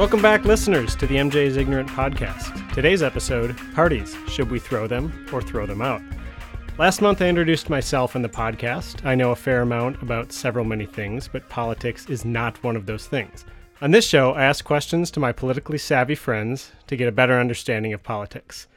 Welcome back, listeners, to the MJ's Ignorant podcast. Today's episode Parties Should We Throw Them or Throw Them Out? Last month, I introduced myself in the podcast. I know a fair amount about several many things, but politics is not one of those things. On this show, I ask questions to my politically savvy friends to get a better understanding of politics.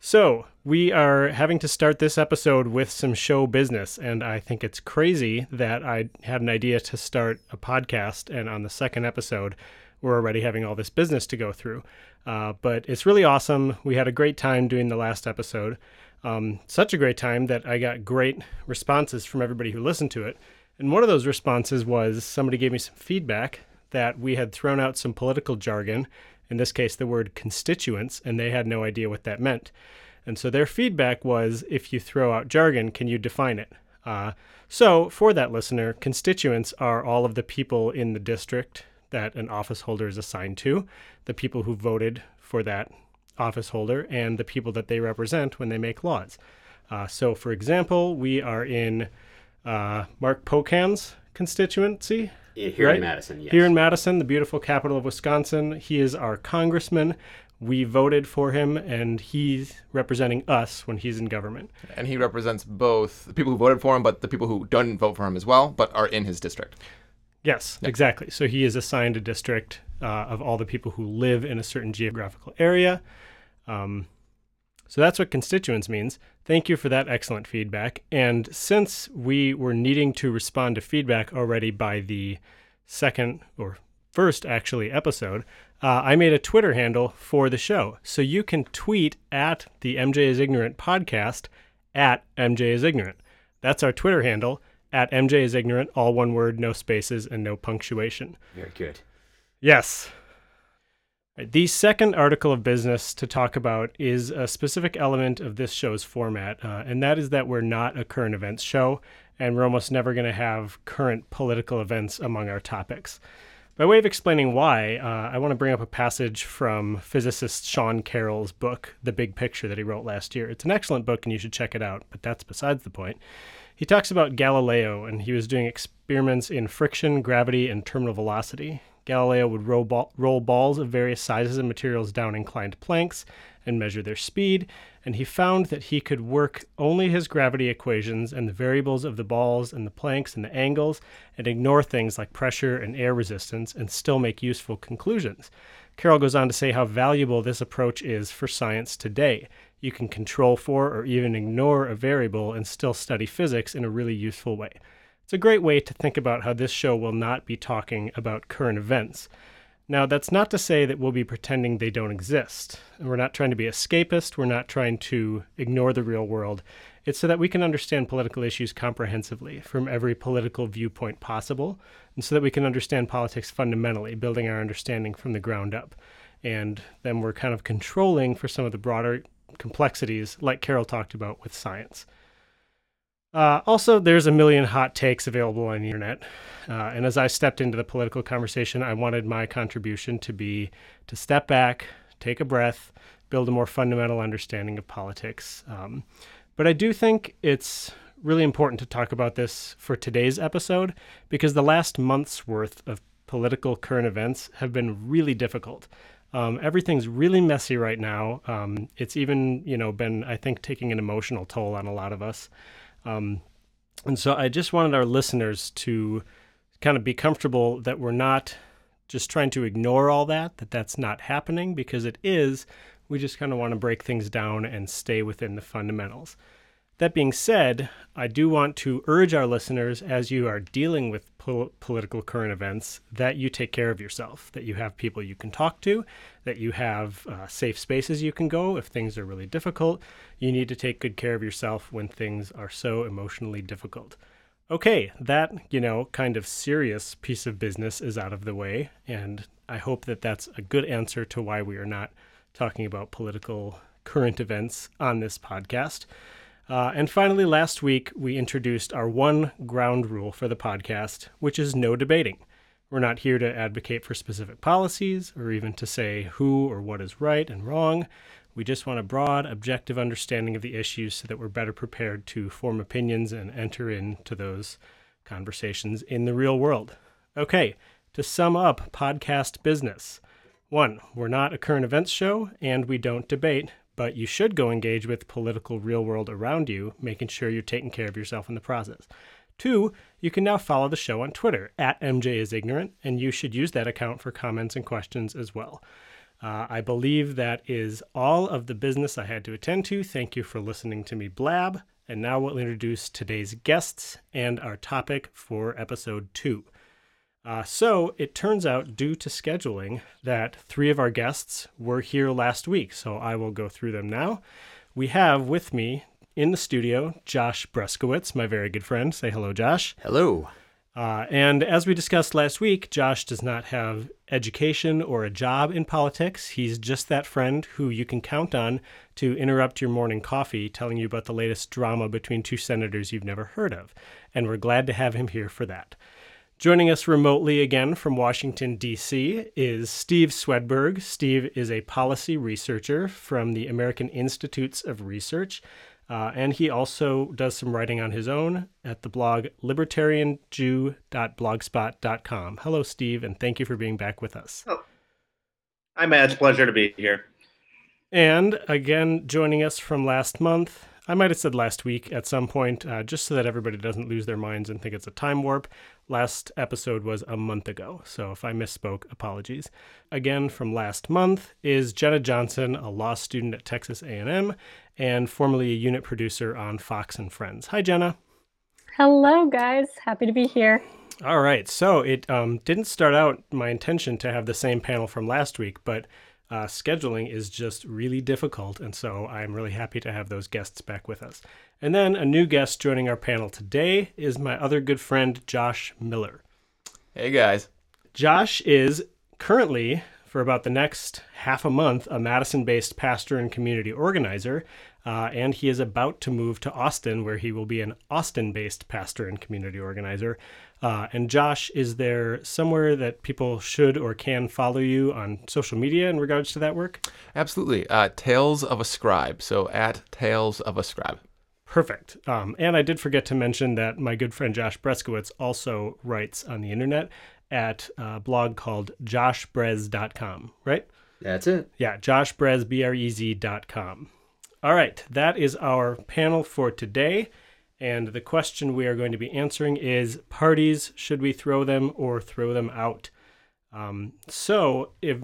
So, we are having to start this episode with some show business, and I think it's crazy that I had an idea to start a podcast, and on the second episode, we're already having all this business to go through. Uh, but it's really awesome. We had a great time doing the last episode. Um, such a great time that I got great responses from everybody who listened to it. And one of those responses was somebody gave me some feedback that we had thrown out some political jargon, in this case, the word constituents, and they had no idea what that meant. And so their feedback was if you throw out jargon, can you define it? Uh, so, for that listener, constituents are all of the people in the district that an office holder is assigned to, the people who voted for that office holder, and the people that they represent when they make laws. Uh, so, for example, we are in uh, Mark Pocan's constituency. Here right? in Madison, yes. Here in Madison, the beautiful capital of Wisconsin. He is our congressman. We voted for him, and he's representing us when he's in government. And he represents both the people who voted for him, but the people who didn't vote for him as well, but are in his district. Yes, exactly. So he is assigned a district uh, of all the people who live in a certain geographical area. Um, so that's what constituents means. Thank you for that excellent feedback. And since we were needing to respond to feedback already by the second or first actually episode, uh, I made a Twitter handle for the show. So you can tweet at the MJ is Ignorant podcast at MJ is Ignorant. That's our Twitter handle at MJ is ignorant, all one word, no spaces, and no punctuation. Very good. Yes. The second article of business to talk about is a specific element of this show's format, uh, and that is that we're not a current events show, and we're almost never going to have current political events among our topics. By way of explaining why, uh, I want to bring up a passage from physicist Sean Carroll's book, The Big Picture, that he wrote last year. It's an excellent book, and you should check it out, but that's besides the point. He talks about Galileo, and he was doing experiments in friction, gravity, and terminal velocity. Galileo would roll, ball, roll balls of various sizes and materials down inclined planks and measure their speed, and he found that he could work only his gravity equations and the variables of the balls and the planks and the angles and ignore things like pressure and air resistance and still make useful conclusions. Carroll goes on to say how valuable this approach is for science today. You can control for or even ignore a variable and still study physics in a really useful way. It's a great way to think about how this show will not be talking about current events. Now, that's not to say that we'll be pretending they don't exist. And we're not trying to be escapist, we're not trying to ignore the real world. It's so that we can understand political issues comprehensively from every political viewpoint possible, and so that we can understand politics fundamentally, building our understanding from the ground up. And then we're kind of controlling for some of the broader complexities, like Carroll talked about with science. Uh, also, there's a million hot takes available on the internet. Uh, and as I stepped into the political conversation, I wanted my contribution to be to step back, take a breath, build a more fundamental understanding of politics. Um, but I do think it's really important to talk about this for today's episode because the last month's worth of political current events have been really difficult. Um, everything's really messy right now. Um, it's even, you know, been, I think, taking an emotional toll on a lot of us. Um, and so I just wanted our listeners to kind of be comfortable that we're not just trying to ignore all that, that that's not happening because it is. We just kind of want to break things down and stay within the fundamentals. That being said, I do want to urge our listeners as you are dealing with pol- political current events that you take care of yourself, that you have people you can talk to, that you have uh, safe spaces you can go if things are really difficult. You need to take good care of yourself when things are so emotionally difficult. Okay, that, you know, kind of serious piece of business is out of the way, and I hope that that's a good answer to why we are not talking about political current events on this podcast. Uh, and finally, last week, we introduced our one ground rule for the podcast, which is no debating. We're not here to advocate for specific policies or even to say who or what is right and wrong. We just want a broad, objective understanding of the issues so that we're better prepared to form opinions and enter into those conversations in the real world. Okay, to sum up podcast business, One, we're not a current events show and we don't debate, but you should go engage with political real world around you, making sure you're taking care of yourself in the process. Two, you can now follow the show on Twitter at MJ is ignorant, and you should use that account for comments and questions as well. Uh, I believe that is all of the business I had to attend to. Thank you for listening to me blab. And now we'll introduce today's guests and our topic for episode two. Uh, so it turns out, due to scheduling, that three of our guests were here last week. So I will go through them now. We have with me in the studio Josh Breskowitz, my very good friend. Say hello, Josh. Hello. Uh, and as we discussed last week, Josh does not have education or a job in politics. He's just that friend who you can count on to interrupt your morning coffee telling you about the latest drama between two senators you've never heard of. And we're glad to have him here for that. Joining us remotely again from Washington, D.C., is Steve Swedberg. Steve is a policy researcher from the American Institutes of Research, uh, and he also does some writing on his own at the blog libertarianjew.blogspot.com. Hello, Steve, and thank you for being back with us. Oh. Hi, Matt. It's a pleasure to be here. And again, joining us from last month, I might have said last week at some point, uh, just so that everybody doesn't lose their minds and think it's a time warp. Last episode was a month ago, so if I misspoke, apologies. Again, from last month is Jenna Johnson, a law student at Texas A&M and formerly a unit producer on Fox and Friends. Hi, Jenna. Hello, guys. Happy to be here. All right. So it um, didn't start out my intention to have the same panel from last week, but uh, scheduling is just really difficult. And so I'm really happy to have those guests back with us. And then a new guest joining our panel today is my other good friend, Josh Miller. Hey, guys. Josh is currently, for about the next half a month, a Madison based pastor and community organizer. Uh, and he is about to move to Austin, where he will be an Austin based pastor and community organizer. Uh, and Josh, is there somewhere that people should or can follow you on social media in regards to that work? Absolutely. Uh, Tales of a Scribe. So at Tales of a Scribe. Perfect. Um, and I did forget to mention that my good friend Josh Breskowitz also writes on the internet at a blog called joshbrez.com, right? That's it. Yeah, joshbrez, B-R-E-Z.com. All right, that is our panel for today. And the question we are going to be answering is parties, should we throw them or throw them out? Um, so, if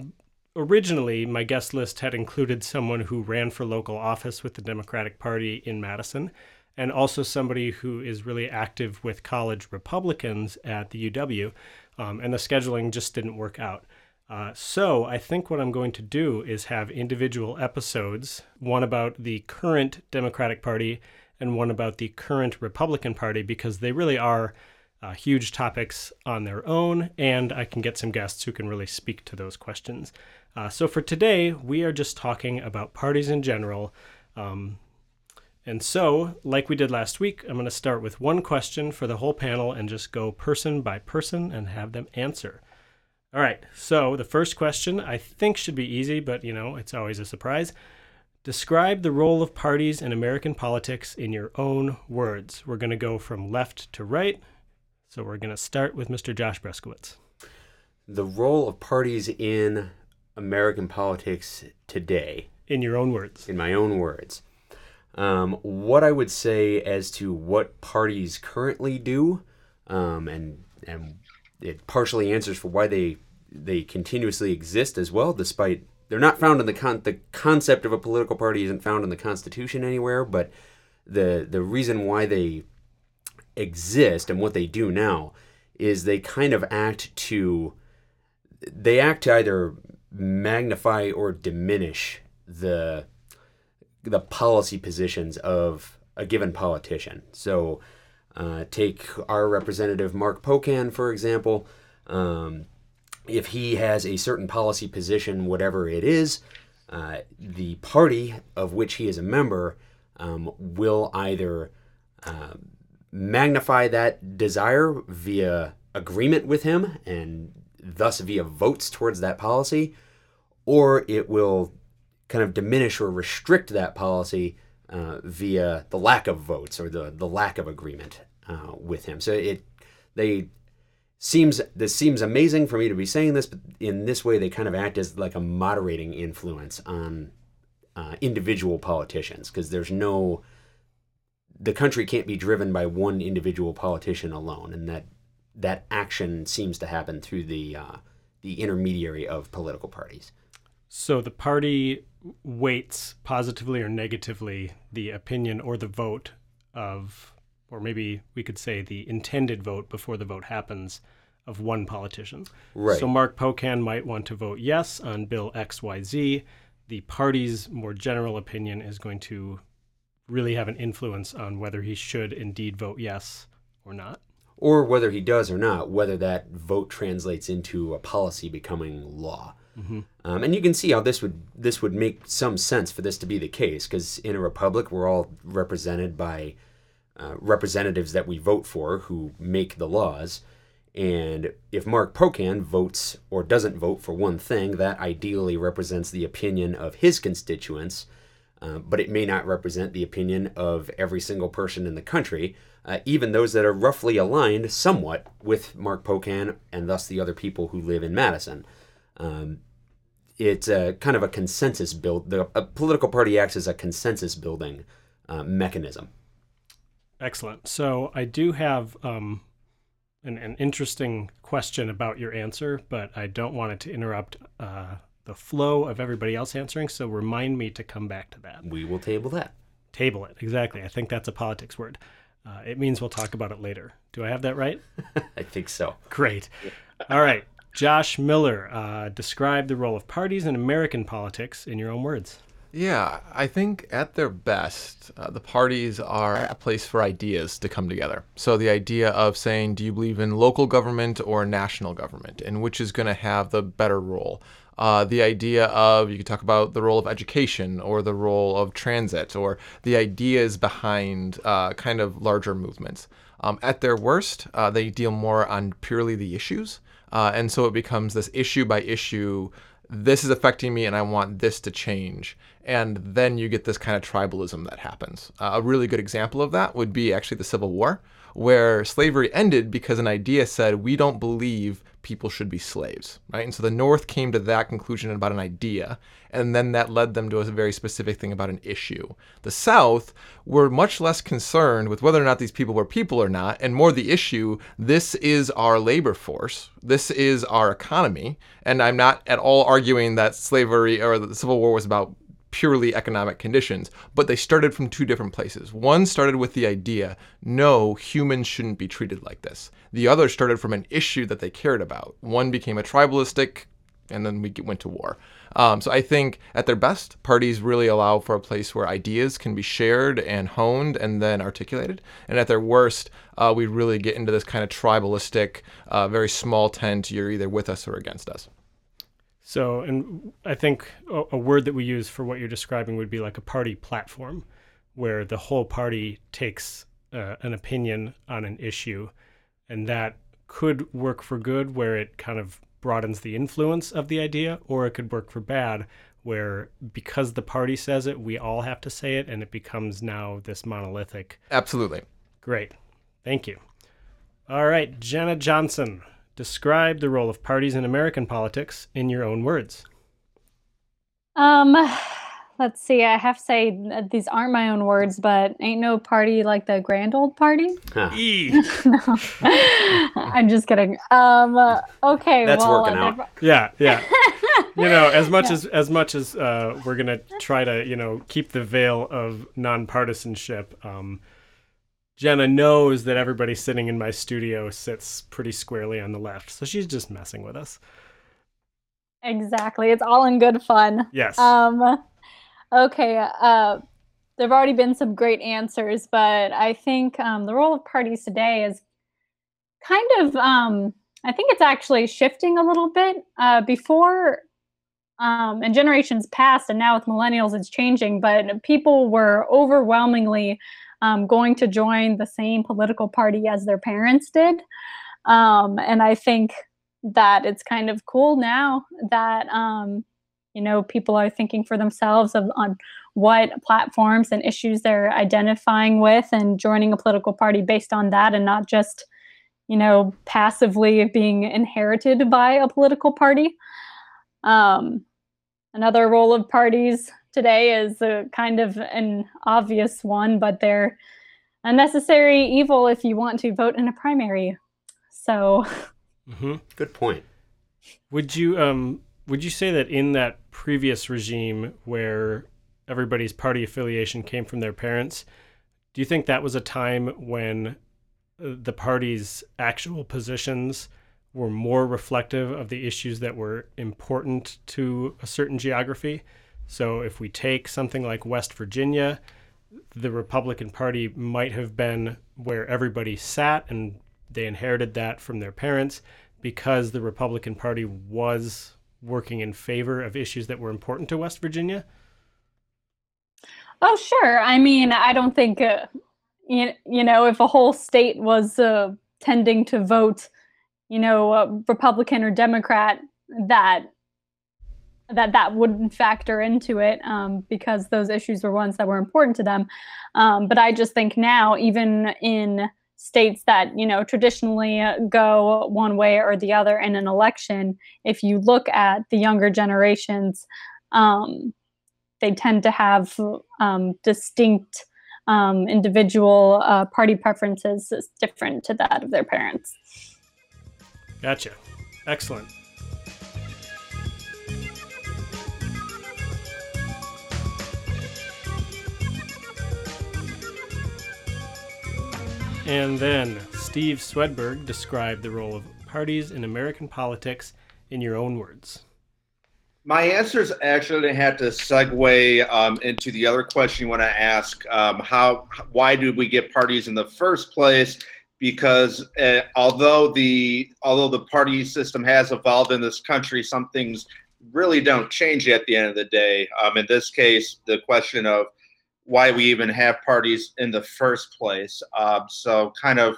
originally my guest list had included someone who ran for local office with the Democratic Party in Madison, and also somebody who is really active with college Republicans at the UW, um, and the scheduling just didn't work out. Uh, so I think what I'm going to do is have individual episodes, one about the current Democratic Party and one about the current Republican Party because they really are uh, huge topics on their own, and I can get some guests who can really speak to those questions. Uh, so for today, we are just talking about parties in general. Um, and so, like we did last week, I'm going to start with one question for the whole panel and just go person by person and have them answer. All right, so the first question I think should be easy, but you know, it's always a surprise. Describe the role of parties in American politics in your own words. We're going to go from left to right. So we're going to start with Mr. Josh Breskowitz. The role of parties in American politics today. In your own words. In my own words. Um, what I would say as to what parties currently do, um, and and it partially answers for why they they continuously exist as well, despite they're not found in the con the concept of a political party isn't found in the Constitution anywhere, but the the reason why they exist and what they do now is they kind of act to they act to either magnify or diminish the the policy positions of a given politician. So, uh, take our representative Mark Pocan for example. Um, if he has a certain policy position, whatever it is, uh, the party of which he is a member um, will either uh, magnify that desire via agreement with him and thus via votes towards that policy, or it will kind of diminish or restrict that policy uh, via the lack of votes or the, the lack of agreement uh, with him. So it they seems this seems amazing for me to be saying this, but in this way they kind of act as like a moderating influence on uh, individual politicians because there's no the country can't be driven by one individual politician alone, and that that action seems to happen through the uh, the intermediary of political parties. So the party weights positively or negatively the opinion or the vote of, or maybe we could say the intended vote before the vote happens of one politician. Right. So Mark Pocan might want to vote yes on Bill XYZ. The party's more general opinion is going to really have an influence on whether he should indeed vote yes or not. Or whether he does or not, whether that vote translates into a policy becoming law. Um, and you can see how this would this would make some sense for this to be the case, because in a republic we're all represented by uh, representatives that we vote for who make the laws. And if Mark Pocan votes or doesn't vote for one thing, that ideally represents the opinion of his constituents, uh, but it may not represent the opinion of every single person in the country, uh, even those that are roughly aligned somewhat with Mark Pocan and thus the other people who live in Madison. Um, it's a kind of a consensus build. The a political party acts as a consensus building uh, mechanism. Excellent. So I do have um, an, an interesting question about your answer, but I don't want it to interrupt uh, the flow of everybody else answering. So remind me to come back to that. We will table that. Table it. Exactly. I think that's a politics word. Uh, it means we'll talk about it later. Do I have that right? I think so. Great. All right. Josh Miller, uh, describe the role of parties in American politics in your own words. Yeah, I think at their best, uh, the parties are a place for ideas to come together. So the idea of saying, do you believe in local government or national government, and which is going to have the better role? Uh, the idea of you could talk about the role of education or the role of transit or the ideas behind uh, kind of larger movements. Um, at their worst, uh, they deal more on purely the issues. Uh, and so it becomes this issue by issue this is affecting me and I want this to change. And then you get this kind of tribalism that happens. Uh, a really good example of that would be actually the Civil War, where slavery ended because an idea said, we don't believe people should be slaves, right? And so the North came to that conclusion about an idea, and then that led them to a very specific thing about an issue. The South were much less concerned with whether or not these people were people or not, and more the issue this is our labor force, this is our economy. And I'm not at all arguing that slavery or the Civil War was about purely economic conditions, but they started from two different places. One started with the idea, no, humans shouldn't be treated like this. The other started from an issue that they cared about. One became a tribalistic, and then we went to war. Um, so I think at their best, parties really allow for a place where ideas can be shared and honed and then articulated. And at their worst, uh, we really get into this kind of tribalistic, uh, very small tent. You're either with us or against us. So, and I think a, word that we use for what you're describing would be like a party platform, where the whole party takes uh, an opinion on an issue, and that could work for good, where it kind of broadens the influence of the idea, or it could work for bad, where because the party says it, we all have to say it, and it becomes now this monolithic. Absolutely. Great. Thank you. All right, Jenna Johnson, describe the role of parties in American politics in your own words. Um, let's see. I have to say that these aren't my own words, but ain't no party like the grand old party. Huh. no, I'm just kidding. Um, uh, okay. That's well, working uh, out. they've- Yeah, yeah. you know, as much as as much as uh, we're gonna try to you know keep the veil of nonpartisanship, um, Jenna knows that everybody sitting in my studio sits pretty squarely on the left, so she's just messing with us. Exactly. It's all in good fun. Yes. Um, okay. Uh, there have already been some great answers, but I think um, the role of parties today is kind of, um, I think it's actually shifting a little bit. Uh, before, um, and generations past, and now with millennials, it's changing, but people were overwhelmingly um, going to join the same political party as their parents did. Um, and I think that it's kind of cool now that um, you know people are thinking for themselves of on what platforms and issues they're identifying with and joining a political party based on that and not just you know, passively being inherited by a political party. Um, another role of parties today is a kind of an obvious one, but they're a necessary evil if you want to vote in a primary. So, mm-hmm. good point. Would you um would you say that in that previous regime where everybody's party affiliation came from their parents, do you think that was a time when uh, the party's actual positions were more reflective of the issues that were important to a certain geography? So if we take something like West Virginia, the Republican Party might have been where everybody sat and they inherited that from their parents because the Republican Party was working in favor of issues that were important to West Virginia? Oh, sure. I mean, I don't think, uh, you, you know, if a whole state was uh, tending to vote, you know, uh, Republican or Democrat, that that that wouldn't factor into it um, because those issues were ones that were important to them. Um, but I just think now, even in states that you know traditionally uh, go one way or the other in an election, if you look at the younger generations, um, they tend to have um, distinct um, individual uh, party preferences that's different to that of their parents. Gotcha. Excellent. And then Steve Swedberg described the role of parties in American politics in your own words. My answers actually had to segue um, into the other question you want to ask: um, How, why did we get parties in the first place? Because uh, although the although the party system has evolved in this country, some things really don't change at the end of the day. Um, in this case, the question of why we even have parties in the first place. Uh, so, kind of,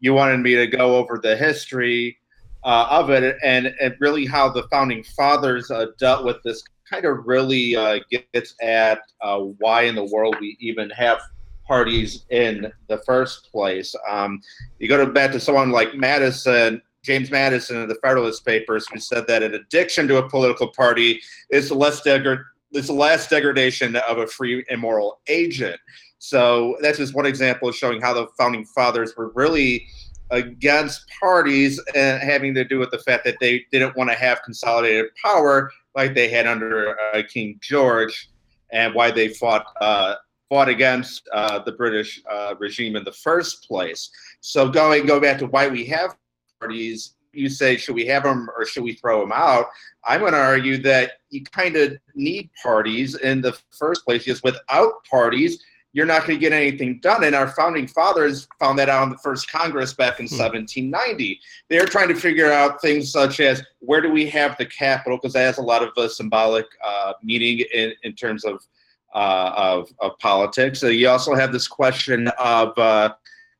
you wanted me to go over the history uh, of it and, and really how the founding fathers uh, dealt with this. Kind of really uh, gets at uh, why in the world we even have parties in the first place. Um, you go to back to someone like Madison, James Madison in the Federalist Papers, who said that an addiction to a political party is less degrading it's the last degradation of a free and moral agent. So that's just one example of showing how the founding fathers were really against parties and having to do with the fact that they didn't want to have consolidated power like they had under uh, King George, and why they fought uh, fought against uh, the British uh, regime in the first place. So going go back to why we have parties you say, should we have them or should we throw them out? I'm going to argue that you kind of need parties in the first place because without parties, you're not going to get anything done. And our founding fathers found that out in the first Congress back in hmm. 1790. They're trying to figure out things such as where do we have the capital, because that has a lot of a symbolic uh, meaning in, in terms of, uh, of, of politics. So you also have this question of uh,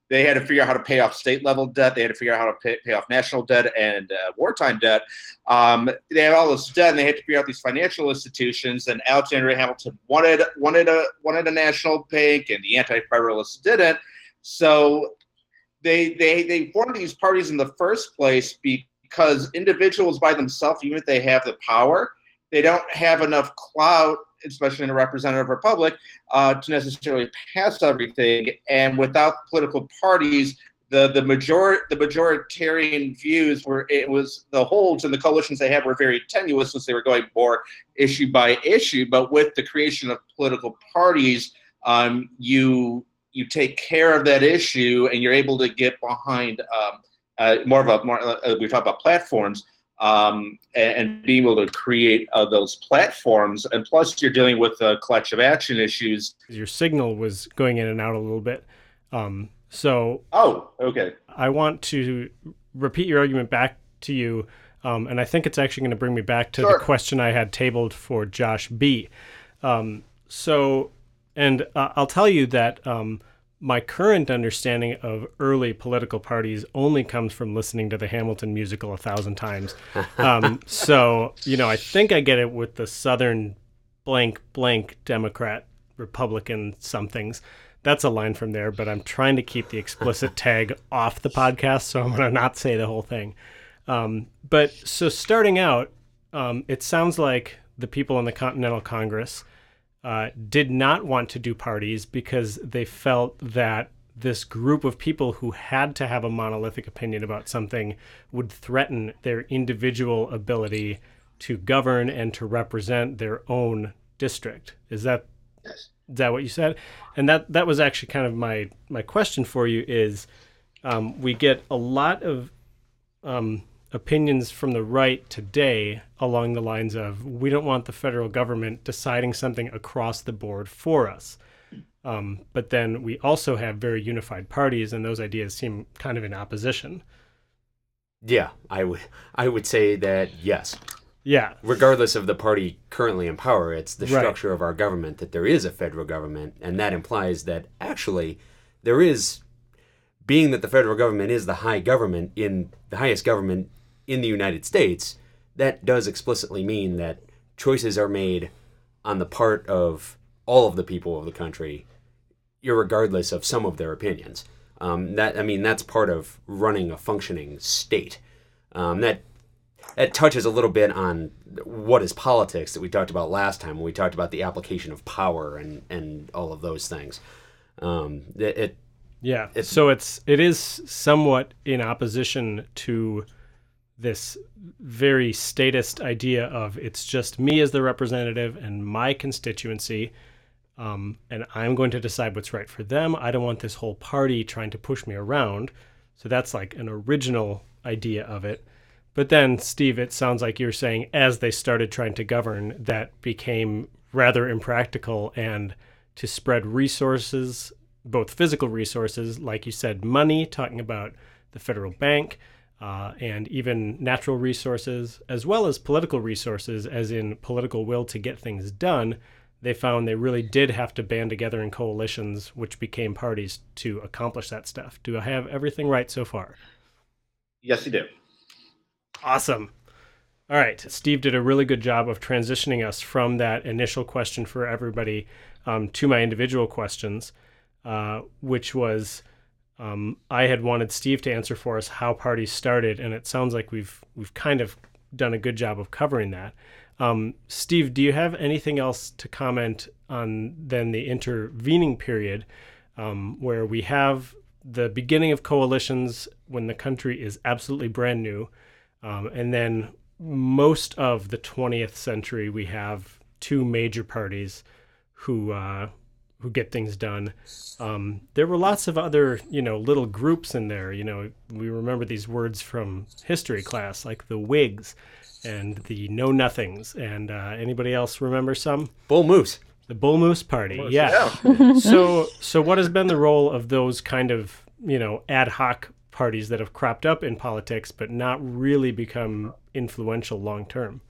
they had to figure out how to pay off state level debt. They had to figure out how to pay, pay off national debt and uh, wartime debt. Um, they had all this debt, and they had to figure out these financial institutions. And Alexander Hamilton wanted wanted a wanted a national bank, and the anti-federalists didn't. So they they they formed these parties in the first place because individuals by themselves, even if they have the power, they don't have enough clout especially in a representative republic, uh, to necessarily pass everything. And without political parties, the the major the majoritarian views were it was the holds and the coalitions they had were very tenuous since they were going more issue by issue. But with the creation of political parties, um, you you take care of that issue and you're able to get behind um, uh, more of a more uh, we talk about platforms um, and, and, being able to create uh, those platforms. And plus, you're dealing with uh, collective action issues. Your signal was going in and out a little bit. Um, so, oh, okay. I want to repeat your argument back to you. Um, and I think it's actually going to bring me back to sure. the question I had tabled for Josh B. Um, so, and uh, I'll tell you that um, my current understanding of early political parties only comes from listening to the Hamilton musical a thousand times. Um, so, you know, I think I get it with the Southern blank blank Democrat Republican somethings. That's a line from there, but I'm trying to keep the explicit tag off the podcast, so I'm going to not say the whole thing. Um, but so starting out, um, it sounds like the people in the Continental Congress uh, did not want to do parties because they felt that this group of people who had to have a monolithic opinion about something would threaten their individual ability to govern and to represent their own district. Is that Yes. is that what you said? And that that was actually kind of my my question for you is um, we get a lot of um, opinions from the right today along the lines of we don't want the federal government deciding something across the board for us. Um, but then we also have very unified parties, and those ideas seem kind of in opposition. Yeah, I would I would say that yes. Yeah, Regardless of the party currently in power, it's the Right. structure of our government that there is a federal government, and that implies that actually there is being that the federal government is the high government in the highest government in the United States, that does explicitly mean that choices are made on the part of all of the people of the country, regardless of some of their opinions. Um, that I mean, that's part of running a functioning state. Um, that that touches a little bit on what is politics that we talked about last time when we talked about the application of power and and all of those things. Um, it, it Yeah. It's- so it's it is somewhat in opposition to this very statist idea of it's just me as the representative and my constituency, um, and I'm going to decide what's right for them. I don't want this whole party trying to push me around. So that's like an original idea of it. But then, Steve, it sounds like you're saying as they started trying to govern, that became rather impractical and to spread resources, both physical resources, like you said, money, talking about the federal bank, uh, and even natural resources, as well as political resources, as in political will to get things done. They found they really did have to band together in coalitions, which became parties to accomplish that stuff. Do I have everything right so far? Yes, you do. Awesome. All right. Steve did a really good job of transitioning us from that initial question for everybody um, to my individual questions, uh, which was um, I had wanted Steve to answer for us how parties started, and it sounds like we've we've kind of done a good job of covering that. Um, Steve, do you have anything else to comment on than the intervening period um, where we have the beginning of coalitions when the country is absolutely brand new? Um, and then most of the 20th century, we have two major parties who uh, who get things done. Um, there were lots of other, you know, little groups in there. You know, we remember these words from history class, like the Whigs and the Know Nothings. And uh, anybody else remember some? bull moose. The Bull Moose Party. yeah so so what has been the role of those kind of you know ad hoc parties that have cropped up in politics but not really become influential long term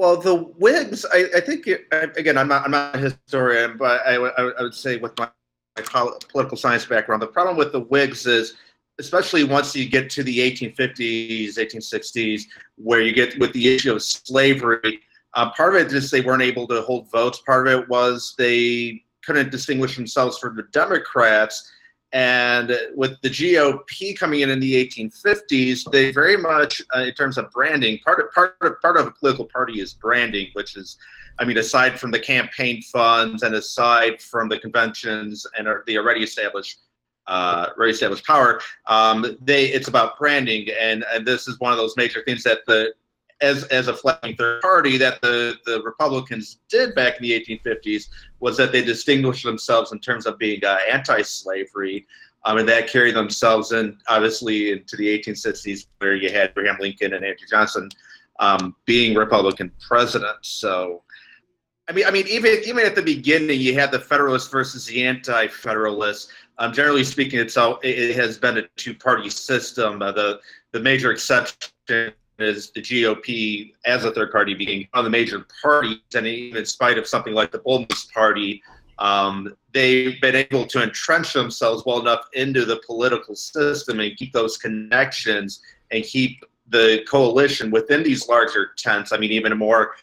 Well, the Whigs, I, I think, it- again, I'm not, I'm not a historian, but I, would- I I would say with my, my pol- political science background, the problem with the Whigs is, especially once you get to the 1850s, 1860s, where you get with the issue of slavery, uh, part of it is they weren't able to hold votes. Part of it was they couldn't distinguish themselves from the Democrats. And with the GOP coming in in the 1850s, they very much, uh, in terms of branding, part of part of part of a political party is branding, which is, I mean, aside from the campaign funds and aside from the conventions and the already established, uh, already established power, um, they it's about branding, and and this is one of those major things that the as as a flanking third party that the the Republicans did back in the 1850s was that they distinguished themselves in terms of being uh, anti-slavery, um, and that carried themselves in obviously into the 1860s where you had Abraham Lincoln and Andrew Johnson um, being Republican presidents. So, I mean, I mean, even even at the beginning, you had the Federalists versus the Anti-Federalists. Um, generally speaking, it's all, it, it has been a two-party system. Uh, the the major exception is the GOP as a third party being of the major parties, and even in spite of something like the Bull Party, um, they've been able to entrench themselves well enough into the political system and keep those connections and keep the coalition within these larger tents. I mean, even more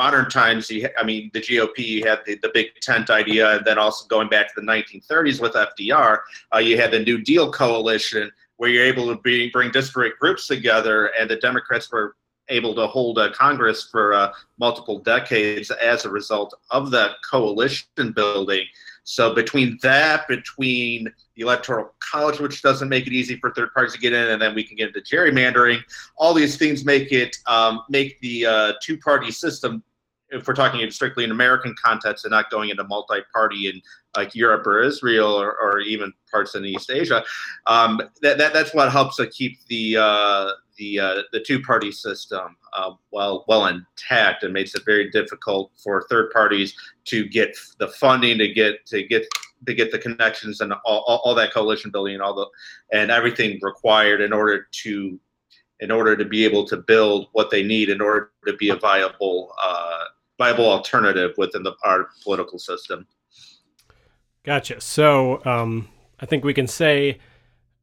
modern times, you, I mean, the GOP, had the, the big tent idea, and then also going back to the 1930s with FDR, uh, you had the New Deal coalition, where you're able to be, bring disparate groups together, and the Democrats were able to hold Congress for uh, multiple decades as a result of that coalition building. So between that, between the electoral college, which doesn't make it easy for third parties to get in, and then we can get into gerrymandering, all these things make it um, make the uh, two-party system. If we're talking strictly in American context and not going into multi-party in like Europe or Israel or, or even parts in East Asia, um, that, that that's what helps to keep the uh, the uh, the two party system uh, well well intact and makes it very difficult for third parties to get the funding to get to get to get the connections and all, all, all, that coalition building and all the and everything required in order to in order to be able to build what they need in order to be a viable uh, viable alternative within the our political system. Gotcha. So um, I think we can say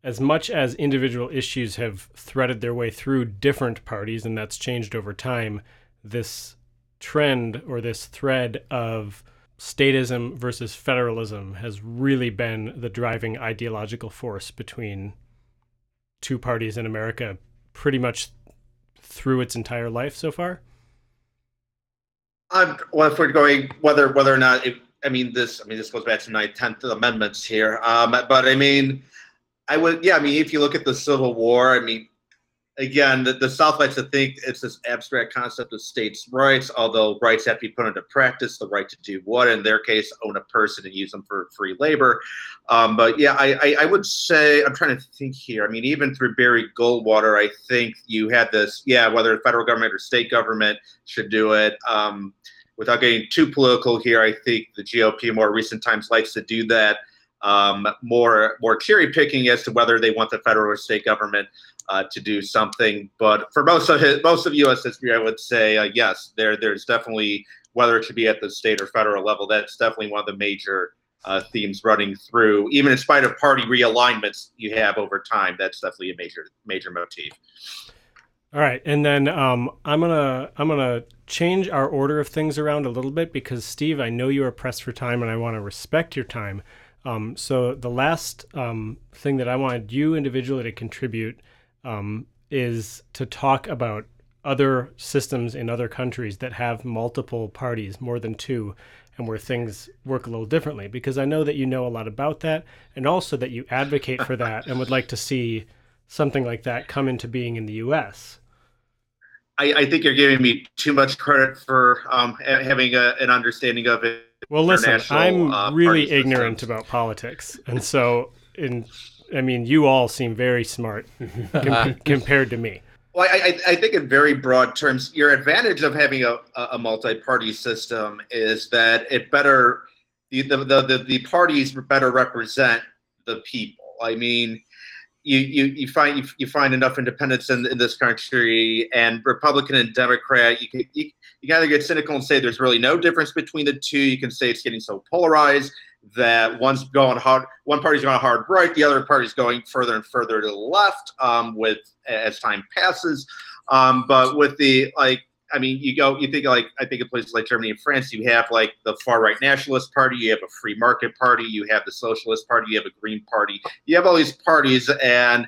as much as individual issues have threaded their way through different parties, and that's changed over time, this trend or this thread of statism versus federalism has really been the driving ideological force between two parties in America pretty much through its entire life so far? Um, well, if we're going whether whether or not I mean this, I mean this goes back to my tenth amendments here. Um, but I mean, I would, yeah. I mean, if you look at the Civil War, I mean, again, the, the South likes to think it's this abstract concept of states' rights, although rights have to be put into practice. The right to do what, in their case, own a person and use them for free labor. Um, but yeah, I, I, I, would say I'm trying to think here. I mean, even through Barry Goldwater, I think you had this. Yeah, whether federal government or state government should do it. Um, without getting too political here, I think the GOP in more recent times likes to do that um, more more cherry picking as to whether they want the federal or state government uh, to do something. But for most of his, most of U.S. history, I would say uh, yes, there there's definitely whether it should be at the state or federal level. That's definitely one of the major uh, themes running through, even in spite of party realignments you have over time. That's definitely a major major motif. All right, and then um, I'm gonna I'm gonna change our order of things around a little bit because Steve, I know you are pressed for time, and I want to respect your time. Um, so the last um, thing that I wanted you individually to contribute um, is to talk about other systems in other countries that have multiple parties, more than two, and where things work a little differently. Because I know that you know a lot about that, and also that you advocate for that and would like to see something like that come into being in the U.S. I, I think you're giving me too much credit for um, having a, an understanding of it well, listen, I'm uh, really ignorant systems. about politics, and so in, I mean, you all seem very smart com- compared to me. Well, I, I, think in very broad terms, your advantage of having a, a multi-party system is that it better the, the, the, the parties better represent the people. I mean, you, you, you find you, you find enough independence in, in this country and Republican and Democrat. You can you, you either get cynical and say there's really no difference between the two. You can say it's getting so polarized that one's going hard, one party's going hard right, the other party's going further and further to the left. Um, with as time passes, um, but with the like I mean, you go, you think like, I think in places like Germany and France, you have like the far right nationalist party, you have a free market party, you have the socialist party, you have a green party, you have all these parties, and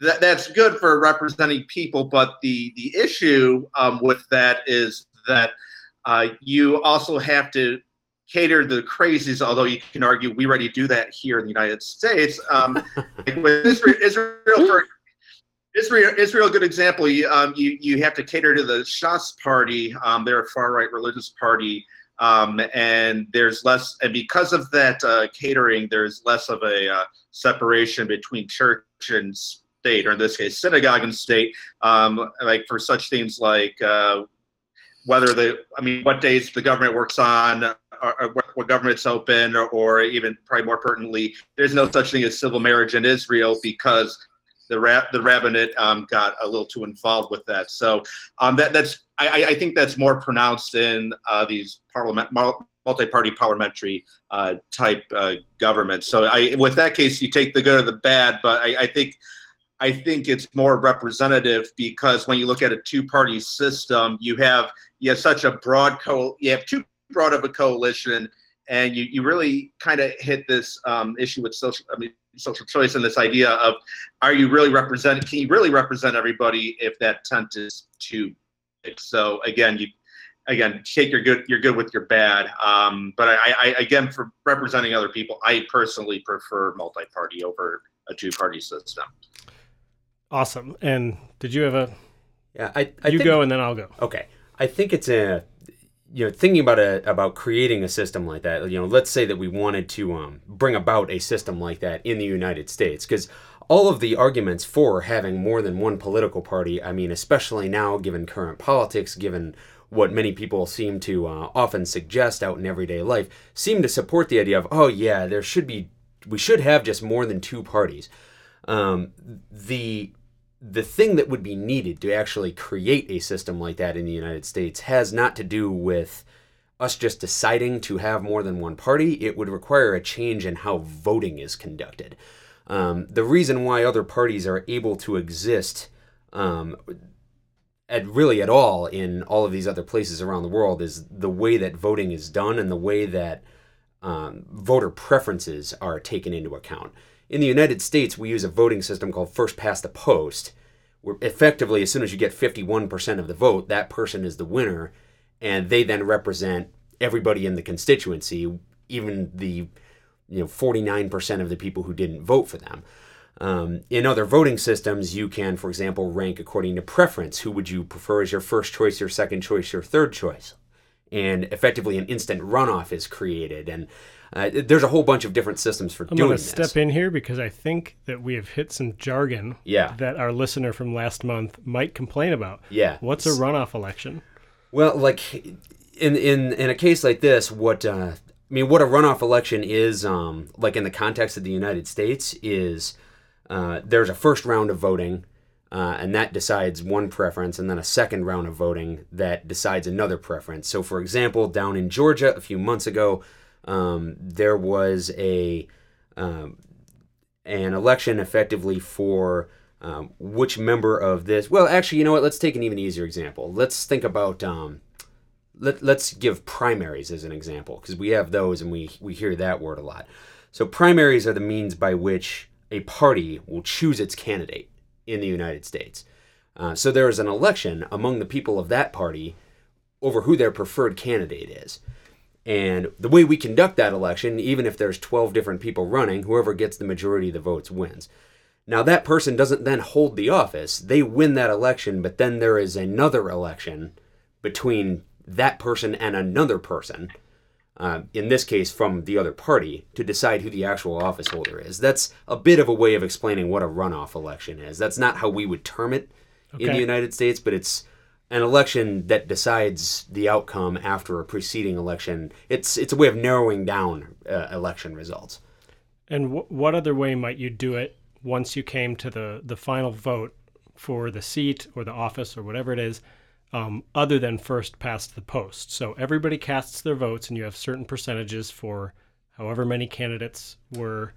that, that's good for representing people. But the the issue um, with that is that uh, you also have to cater the crazies, although you can argue we already do that here in the United States. Um, like with Israel, Israel for Israel, Israel, a good example. You, um, you, you have to cater to the Shas party. Um, they're a far right religious party, um, and there's less. And because of that uh, catering, there's less of a uh, separation between church and state, or in this case, synagogue and state. Um, like for such things like uh, whether the, I mean, what days the government works on, or, or what government's open, or, or even probably more pertinently, there's no such thing as civil marriage in Israel because the ra- the rabbinate um, got a little too involved with that. So um, that that's I, I, think that's more pronounced in uh, these parliament multi-party parliamentary uh, type uh, governments. So I with that case you take the good or the bad, but I, I think. I think it's more representative because when you look at a two-party system, you have you have such a broad co you have too broad of a coalition, and you you really kind of hit this um, issue with social I mean social choice and this idea of are you really represent can you really represent everybody if that tent is too big? So again, you again take your good you're good with your bad. Um, but I, I again for representing other people, I personally prefer multi-party over a two-party system. Awesome. And did you have a? Yeah, I, I you think, go and then I'll go. Okay, I think it's a you know thinking about a about creating a system like that. You know, let's say that we wanted to um, bring about a system like that in the United States, because all of the arguments for having more than one political party, I mean, especially now given current politics, given what many people seem to uh, often suggest out in everyday life, seem to support the idea of, oh yeah, there should be, we should have just more than two parties. Um, the the thing that would be needed to actually create a system like that in the United States has not to do with us just deciding to have more than one party. It would require a change in how voting is conducted. Um, the reason why other parties are able to exist um, at really at all in all of these other places around the world is the way that voting is done and the way that um, voter preferences are taken into account. In the United States, we use a voting system called first past the post, where effectively, as soon as you get 51% of the vote, that person is the winner, and they then represent everybody in the constituency, even the you know 49% of the people who didn't vote for them. Um, in other voting systems, you can, for example, rank according to preference. Who would you prefer as your first choice, your second choice, your third choice? And effectively, an instant runoff is created. And uh, there's a whole bunch of different systems for I'm doing going to step in here because I think that we have hit some jargon Yeah, that our listener from last month might complain about. yeah. What's a runoff election? Well, like in in in a case like this, what uh, I mean, what a runoff election is, um, like in the context of the United States, is uh, there's a first round of voting, uh, and that decides one preference, and then a second round of voting that decides another preference. So, for example, down in Georgia a few months ago, um, there was a um, an election effectively for um, which member of this. Well, actually, you know what? Let's take an even easier example. Let's think about. Um, let, let's give primaries as an example because we have those and we, we hear that word a lot. So, primaries are the means by which a party will choose its candidate in the United States. Uh, so, there is an election among the people of that party over who their preferred candidate is. And the way we conduct that election, even if there's 12 different people running, whoever gets the majority of the votes wins. Now, that person doesn't then hold the office. They win that election, but then there is another election between that person and another person, uh, in this case from the other party, to decide who the actual office holder is. That's a bit of a way of explaining what a runoff election is. That's not how we would term it in the United States, but it's an election that decides the outcome after a preceding election. It's it's a way of narrowing down uh, election results. And wh- what other way might you do it once you came to the, the final vote for the seat or the office or whatever it is, um, other than first past the post? So everybody casts their votes, and you have certain percentages for however many candidates were,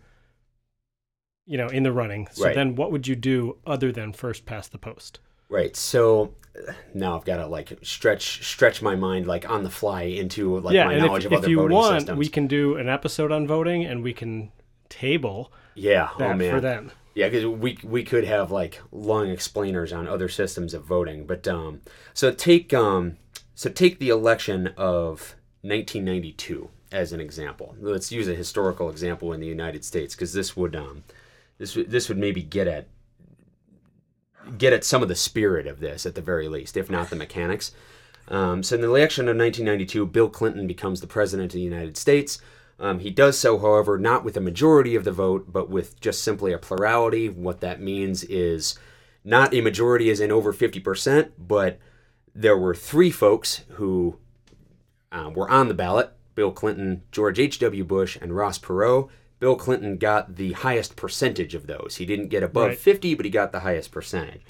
you know, in the running. So Right. then, what would you do other than first past the post? Right. So now I've got to like stretch stretch my mind like on the fly into like yeah, my knowledge if, of if other you voting want, systems. we can do an episode on voting, and we can table yeah. that oh man. for them. Yeah, because we we could have like long explainers on other systems of voting, but um, so take um, so take the election of 1992 as an example. Let's use a historical example in the United States because this would um, this this would maybe get at get at some of the spirit of this at the very least, if not the mechanics. Um, so in the election of 1992, Bill Clinton becomes the president of the United States. Um, he does so, however, not with a majority of the vote, but with just simply a plurality. What that means is not a majority is in over 50%, but there were three folks who uh, were on the ballot Bill Clinton, George H.W. Bush, and Ross Perot. Bill Clinton got the highest percentage of those. He didn't get above Right. 50, but he got the highest percentage.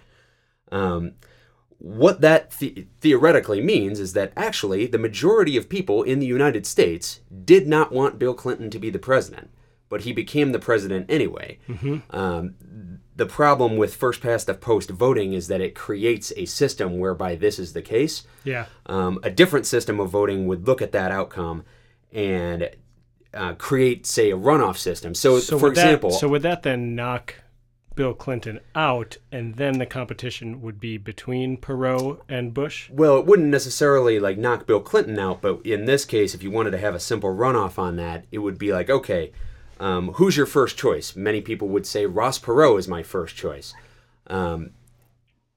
Um, what that the- theoretically means is that actually the majority of people in the United States did not want Bill Clinton to be the president. but he became the president anyway. Um, the problem with first past the post voting is that it creates a system whereby this is the case. Yeah. Um, a different system of voting would look at that outcome and uh, create, say, a runoff system. So, So for would that- example, so would that then knock Bill Clinton out, and then the competition would be between Perot and Bush? Well, it wouldn't necessarily like knock Bill Clinton out, but in this case, if you wanted to have a simple runoff on that, it would be like, okay, um, who's your first choice? Many people would say Ross Perot is my first choice. Um,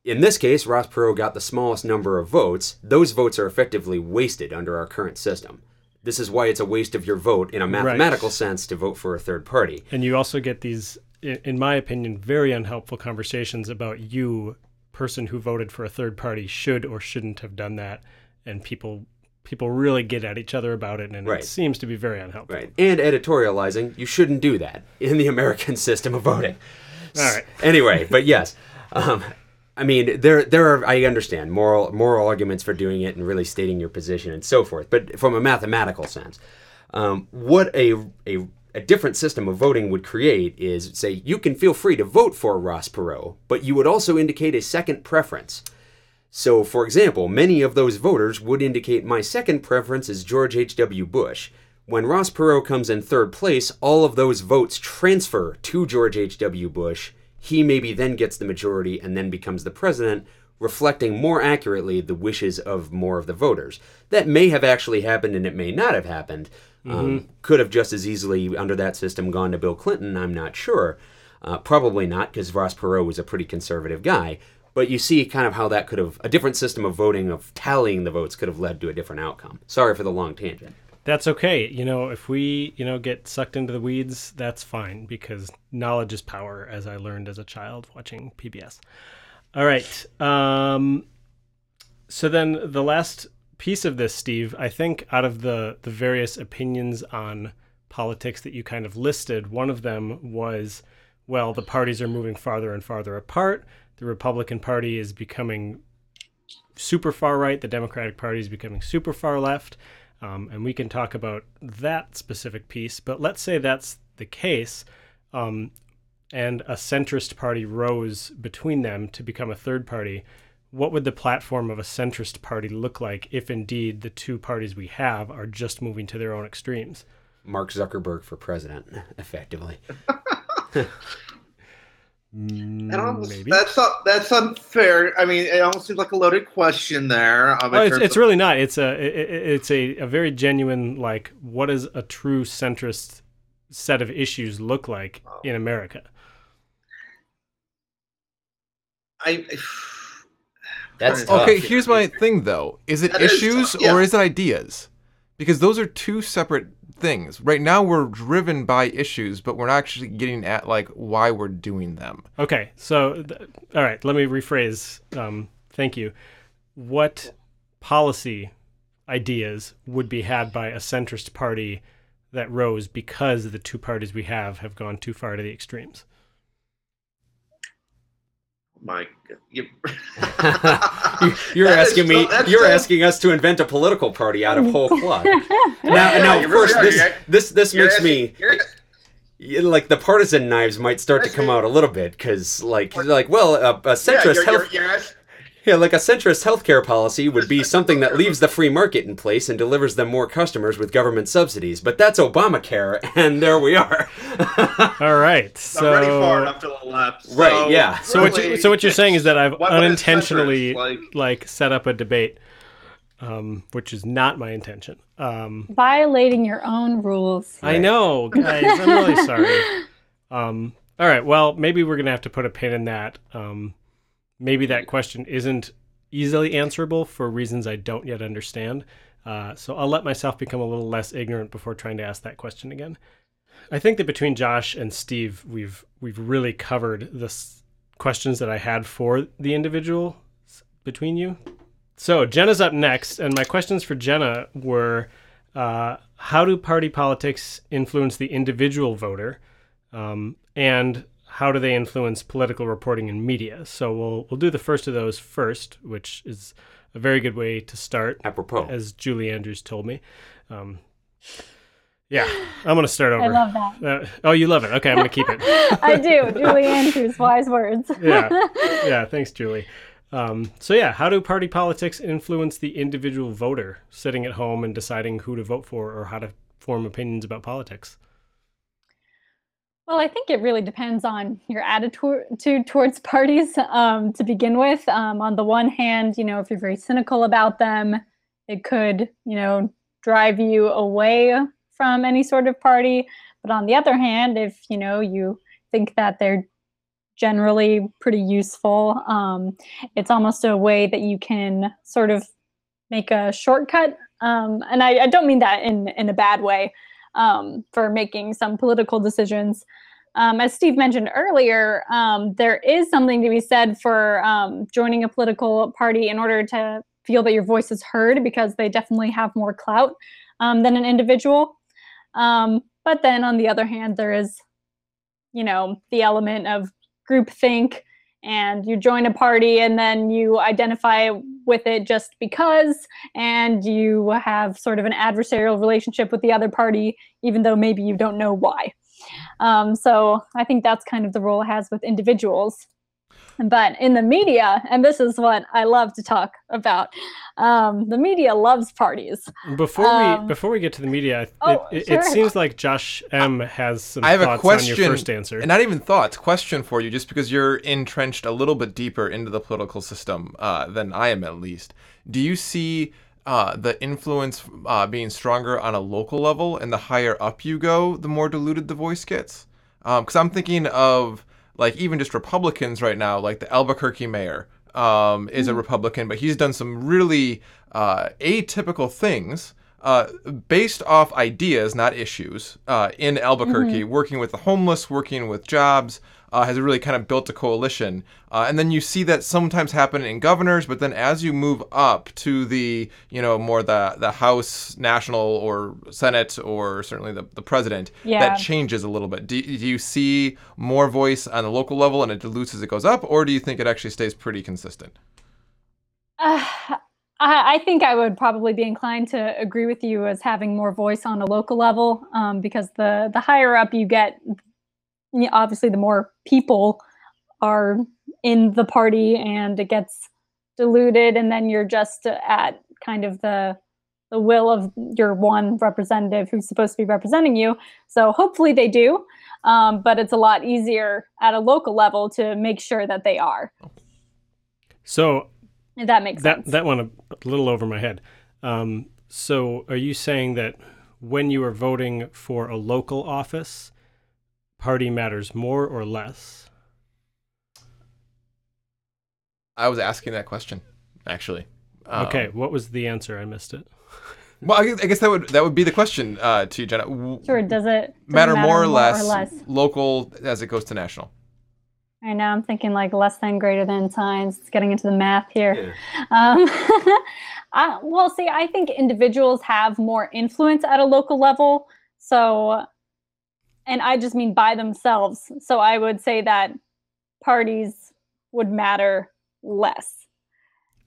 in this case, Ross Perot got the smallest number of votes. Those votes are effectively wasted under our current system. This is why it's a waste of your vote in a mathematical sense to vote for a third party. And you also get these, in my opinion, very unhelpful conversations about you, person who voted for a third party, should or shouldn't have done that, and people people really get at each other about it, and Right. it seems to be very unhelpful. Right. And editorializing, you shouldn't do that in the American system of voting. All right. anyway, but yes, um, I mean there there are I understand moral moral arguments for doing it and really stating your position and so forth. But from a mathematical sense, um, what a a a different system of voting would create is say you can feel free to vote for Ross Perot, but you would also indicate a second preference. So, for example, many of those voters would indicate my second preference is George H.W. Bush. When Ross Perot comes in third place, all of those votes transfer to George H.W. Bush. He maybe then gets the majority and then becomes the president, reflecting more accurately the wishes of more of the voters. That may have actually happened and it may not have happened. Um, could have just as easily, under that system, gone to Bill Clinton, I'm not sure. Uh, probably not, because Ross Perot was a pretty conservative guy. But you see kind of how that could have, a different system of voting, of tallying the votes, could have led to a different outcome. Sorry for the long tangent. That's okay. You know, if we, you know, get sucked into the weeds, that's fine because knowledge is power, as I learned as a child watching PBS. All right. Um, so then the last piece of this, Steve, I think out of the the various opinions on politics that you kind of listed, one of them was, well, the parties are moving farther and farther apart. The Republican Party is becoming super far right. The Democratic Party is becoming super far left. Um, and we can talk about that specific piece. But let's say that's the case, um, and a centrist party rose between them to become a third party. What would the platform of a centrist party look like if indeed the two parties we have are just moving to their own extremes? Mark Zuckerberg for president, effectively. Mm, That almost, Maybe. That's that's unfair. I mean, it almost seems like a loaded question there. Um, Oh, it's, it's of- really not. It's a it, it- it's a, a very genuine like what does a true centrist set of issues look like in America? I, That's Okay, tough. Okay, here's my thing though. Is it That is issues tough, yeah. or is it ideas? Because those are two separate things. Right now we're driven by issues, but we're not actually getting at like why we're doing them. Okay, so th- all right, let me rephrase. Um, thank you. What policy ideas would be had by a centrist party that rose because the two parties we have have gone too far to the extremes? My, you, you're That is asking me. so- You're so- asking us to invent a political party out of whole cloth. now, Yeah, now, you of course, really this You're- this this you're makes asking- me you're- like the partisan knives might start to come out a little bit because, like, like well, a, a yeah, centrist you're, health, you're, you're ask- yeah, like a centrist healthcare policy would be something that leaves the free market in place and delivers them more customers with government subsidies. But that's Obamacare, and there we are. All right, I'm so already far enough to the left. Right, so yeah. So what you, really, so what you're saying is that I've what- what is unintentionally? Like- like set up a debate, um, which is not my intention. Um, Violating your own rules. I know, guys. I'm really sorry. Um, all right. Well, maybe we're gonna have to put a pin in that. Um, maybe that question isn't easily answerable for reasons I don't yet understand. Uh, so I'll let myself become a little less ignorant before trying to ask that question again. I think that between Josh and Steve, we've we've really covered the s- questions that I had for the individual between you. So Jenna's up next, and my questions for Jenna were: uh, How do party politics influence the individual voter, um, and how do they influence political reporting in media? So we'll we'll do the first of those first, which is a very good way to start Apropos. as Julie Andrews told me. Um, Yeah, I'm gonna start over. I love that. Uh, oh, you love it. Okay, I'm gonna keep it. I do. Julie Andrews, wise words. Yeah. Yeah, thanks, Julie. Um, so yeah, how do party politics influence the individual voter sitting at home and deciding who to vote for or how to form opinions about politics? Well, I think it really depends on your attitude towards parties um, to begin with. Um, on the one hand, you know, if you're very cynical about them, it could, you know, drive you away from any sort of party. But on the other hand, if, you know, you think that they're generally pretty useful, um, it's almost a way that you can sort of make a shortcut. Um, and I, I, don't mean that in, in a bad way um, for making some political decisions. Um, as Steve mentioned earlier, um, there is something to be said for um, joining a political party in order to feel that your voice is heard because they definitely have more clout um, than an individual. Um, but then on the other hand, there is, you know, the element of groupthink and you join a party and then you identify with it just because and you have sort of an adversarial relationship with the other party even though maybe you don't know why. Um, so i think that's kind of the role it has with individuals but in the media, and this is what I love to talk about, um, the media loves parties. Before um, we before we get to the media, oh, it, sure. it, seems like Josh M has some I have a question, on your first answer. And not even thoughts, question for you, just because you're entrenched a little bit deeper into the political system uh, than I am, at least. Do you see? Uh, the influence uh, being stronger on a local level, and the higher up you go, the more diluted the voice gets. Because um, I'm thinking of like even just Republicans right now, like the Albuquerque mayor um, is a mm-hmm. Republican, but he's done some really uh, atypical things. Uh, based off ideas, not issues, uh, in Albuquerque, mm-hmm. working with the homeless, working with jobs, uh, has really kind of built a coalition. Uh, and then you see that sometimes happen in governors, but then as you move up to the, you know, more the, the House, National, or Senate, or certainly the, the president, yeah. that changes a little bit. Do, do you see more voice on the local level and it dilutes as it goes up, or do you think it actually stays pretty consistent? Uh, I think I would probably be inclined to agree with you as having more voice on a local level um, because the the higher up you get, obviously the more people are in the party and it gets diluted and then you're just at kind of the the will of your one representative who's supposed to be representing you. So hopefully they do um, but it's a lot easier at a local level to make sure that they are. So if that makes that, sense. that went a, a little over my head. Um, so are you saying that when you are voting for a local office party matters more or less? I was asking that question, actually. Um, okay, what was the answer? I missed it. Well, I guess, that would that would be the question uh, to you, Jenna. Sure. Does it, does matter, it matter more, or, less, or less local as it goes to national? I know. I'm thinking like less than, greater than signs. It's getting into the math here. Yeah. Um, I, well, see, I think individuals have more influence at a local level. So and I just mean by themselves. So I would say that parties would matter less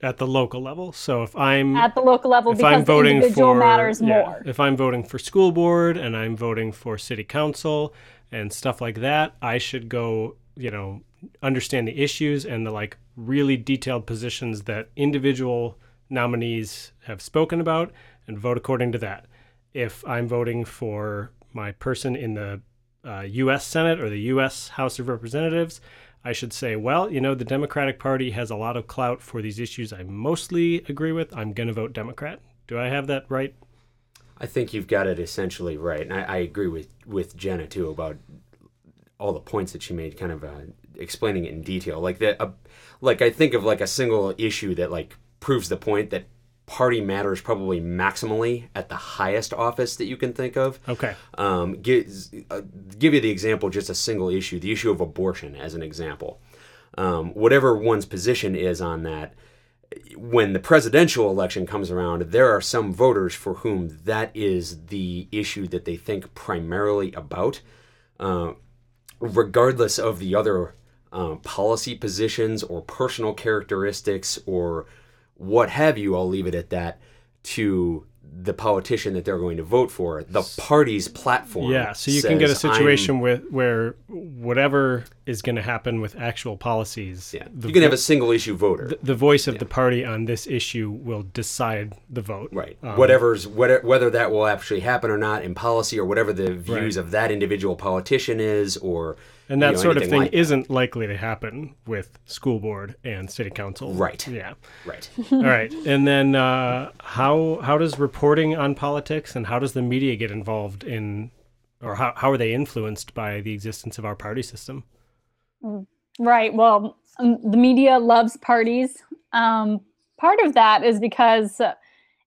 at the local level. So if I'm at the local level, if because I'm voting for, matters yeah, more. If I'm voting for school board and I'm voting for city council and stuff like that, I should go, you know, understand the issues and the like really detailed positions that individual nominees have spoken about and vote according to that. If I'm voting for my person in the uh, U.S. Senate or the U.S. House of Representatives, I should say, well, you know, the Democratic Party has a lot of clout for these issues I mostly agree with. I'm going to vote Democrat. Do I have that right? I think you've got it essentially right. And I, I agree with, with Jenna, too, about all the points that she made, kind of uh, explaining it in detail. Like, that, uh, like I think of like a single issue that like proves the point that party matters probably maximally at the highest office that you can think of. Okay. Um, give, uh, give you the example, just a single issue, the issue of abortion as an example. Um, whatever one's position is on that, when the presidential election comes around, there are some voters for whom that is the issue that they think primarily about, uh, regardless of the other uh, policy positions or personal characteristics or what have you, I'll leave it at that, to the politician that they're going to vote for. The party's platform. Yeah, so you can get a situation with where whatever is going to happen with actual policies, Yeah, the, you can have a single issue voter. the, the voice of the party on this issue will decide the vote. Right. Um, Whatever's whether, whether that will actually happen or not in policy, or whatever the views of that individual politician is, or And you that know, sort of thing like that. isn't likely to happen with school board and city council. Right. Yeah. right. All right. And then uh, how how does reporting on politics and how does the media get involved in or how, how are they influenced by the existence of our party system? Right. Well, um, the media loves parties. Um, part of that is because, uh,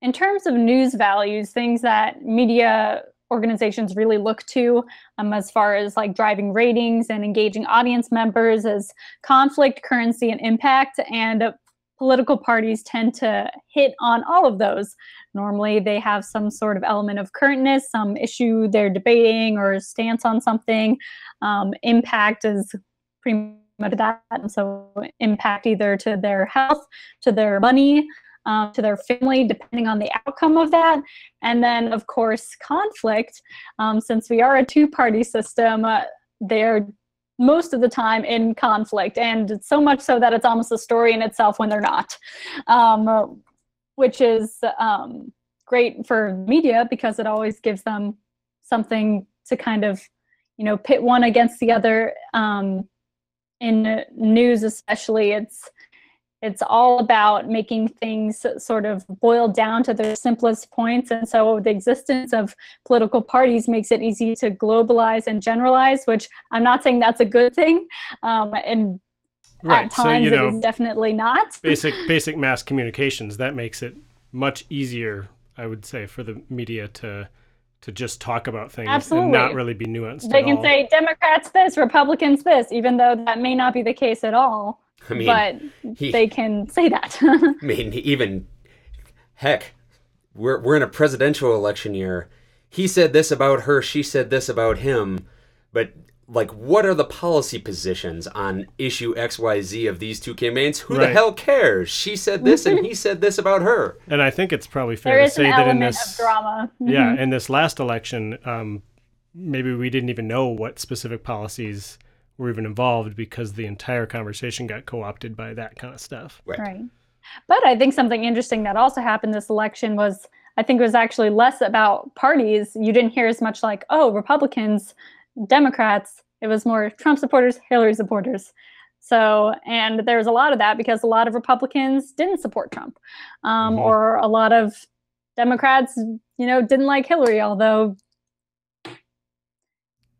in terms of news values, things that media organizations really look to, um, as far as like driving ratings and engaging audience members, is conflict, currency, and impact. And uh, political parties tend to hit on all of those. Normally, they have some sort of element of currentness, some issue they're debating or stance on something. Um, impact is pretty much that and so impact either to their health to their money um, to their family depending on the outcome of that. And then of course conflict um, since we are a two-party system uh, they're most of the time in conflict and so much so that it's almost a story in itself when they're not um, which is um, great for media because it always gives them something to kind of you know pit one against the other um, in news especially. It's it's all about making things sort of boiled down to their simplest points and so the existence of political parties makes it easy to globalize and generalize which i'm not saying that's a good thing um, and Right. at So times you know is definitely not basic basic mass communications that makes it much easier, I would say, for the media to to just talk about things and not really be nuanced. they can all. say democrats this republicans this even though that may not be the case at all I mean, but he- they can say that I mean, even heck, we're we're in a presidential election year. He said this about her. She said this about him. But like, what are the policy positions on issue X, Y, Z of these two campaigns? Who the hell cares? She said this, and he said this about her. And I think it's probably fair there to say that in this of drama yeah, in this last election, um, maybe we didn't even know what specific policies were even involved because the entire conversation got co-opted by that kind of stuff. Right. Right. But I think something interesting that also happened this election was I think it was actually less about parties. You didn't hear as much like, oh, Republicans, Democrats. It was more Trump supporters, Hillary supporters. So, and there was a lot of that because a lot of Republicans didn't support Trump, um, Mhm. or a lot of Democrats, you know, didn't like Hillary. Although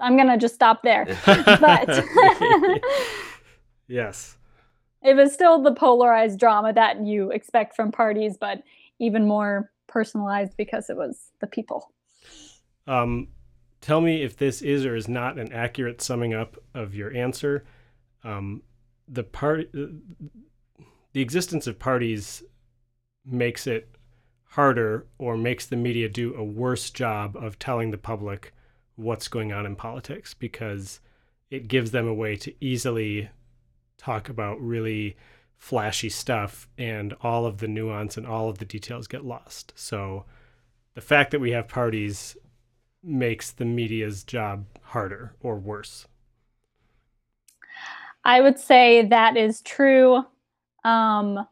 I'm gonna just stop there. But yes. it was still the polarized drama that you expect from parties, but even more personalized because it was the people. Um, tell me if this is or is not an accurate summing up of your answer. Um, the part, the existence of parties makes it harder or makes the media do a worse job of telling the public what's going on in politics because it gives them a way to easily talk about really flashy stuff and all of the nuance and all of the details get lost. So the fact that we have parties makes the media's job harder or worse. I would say that is true um,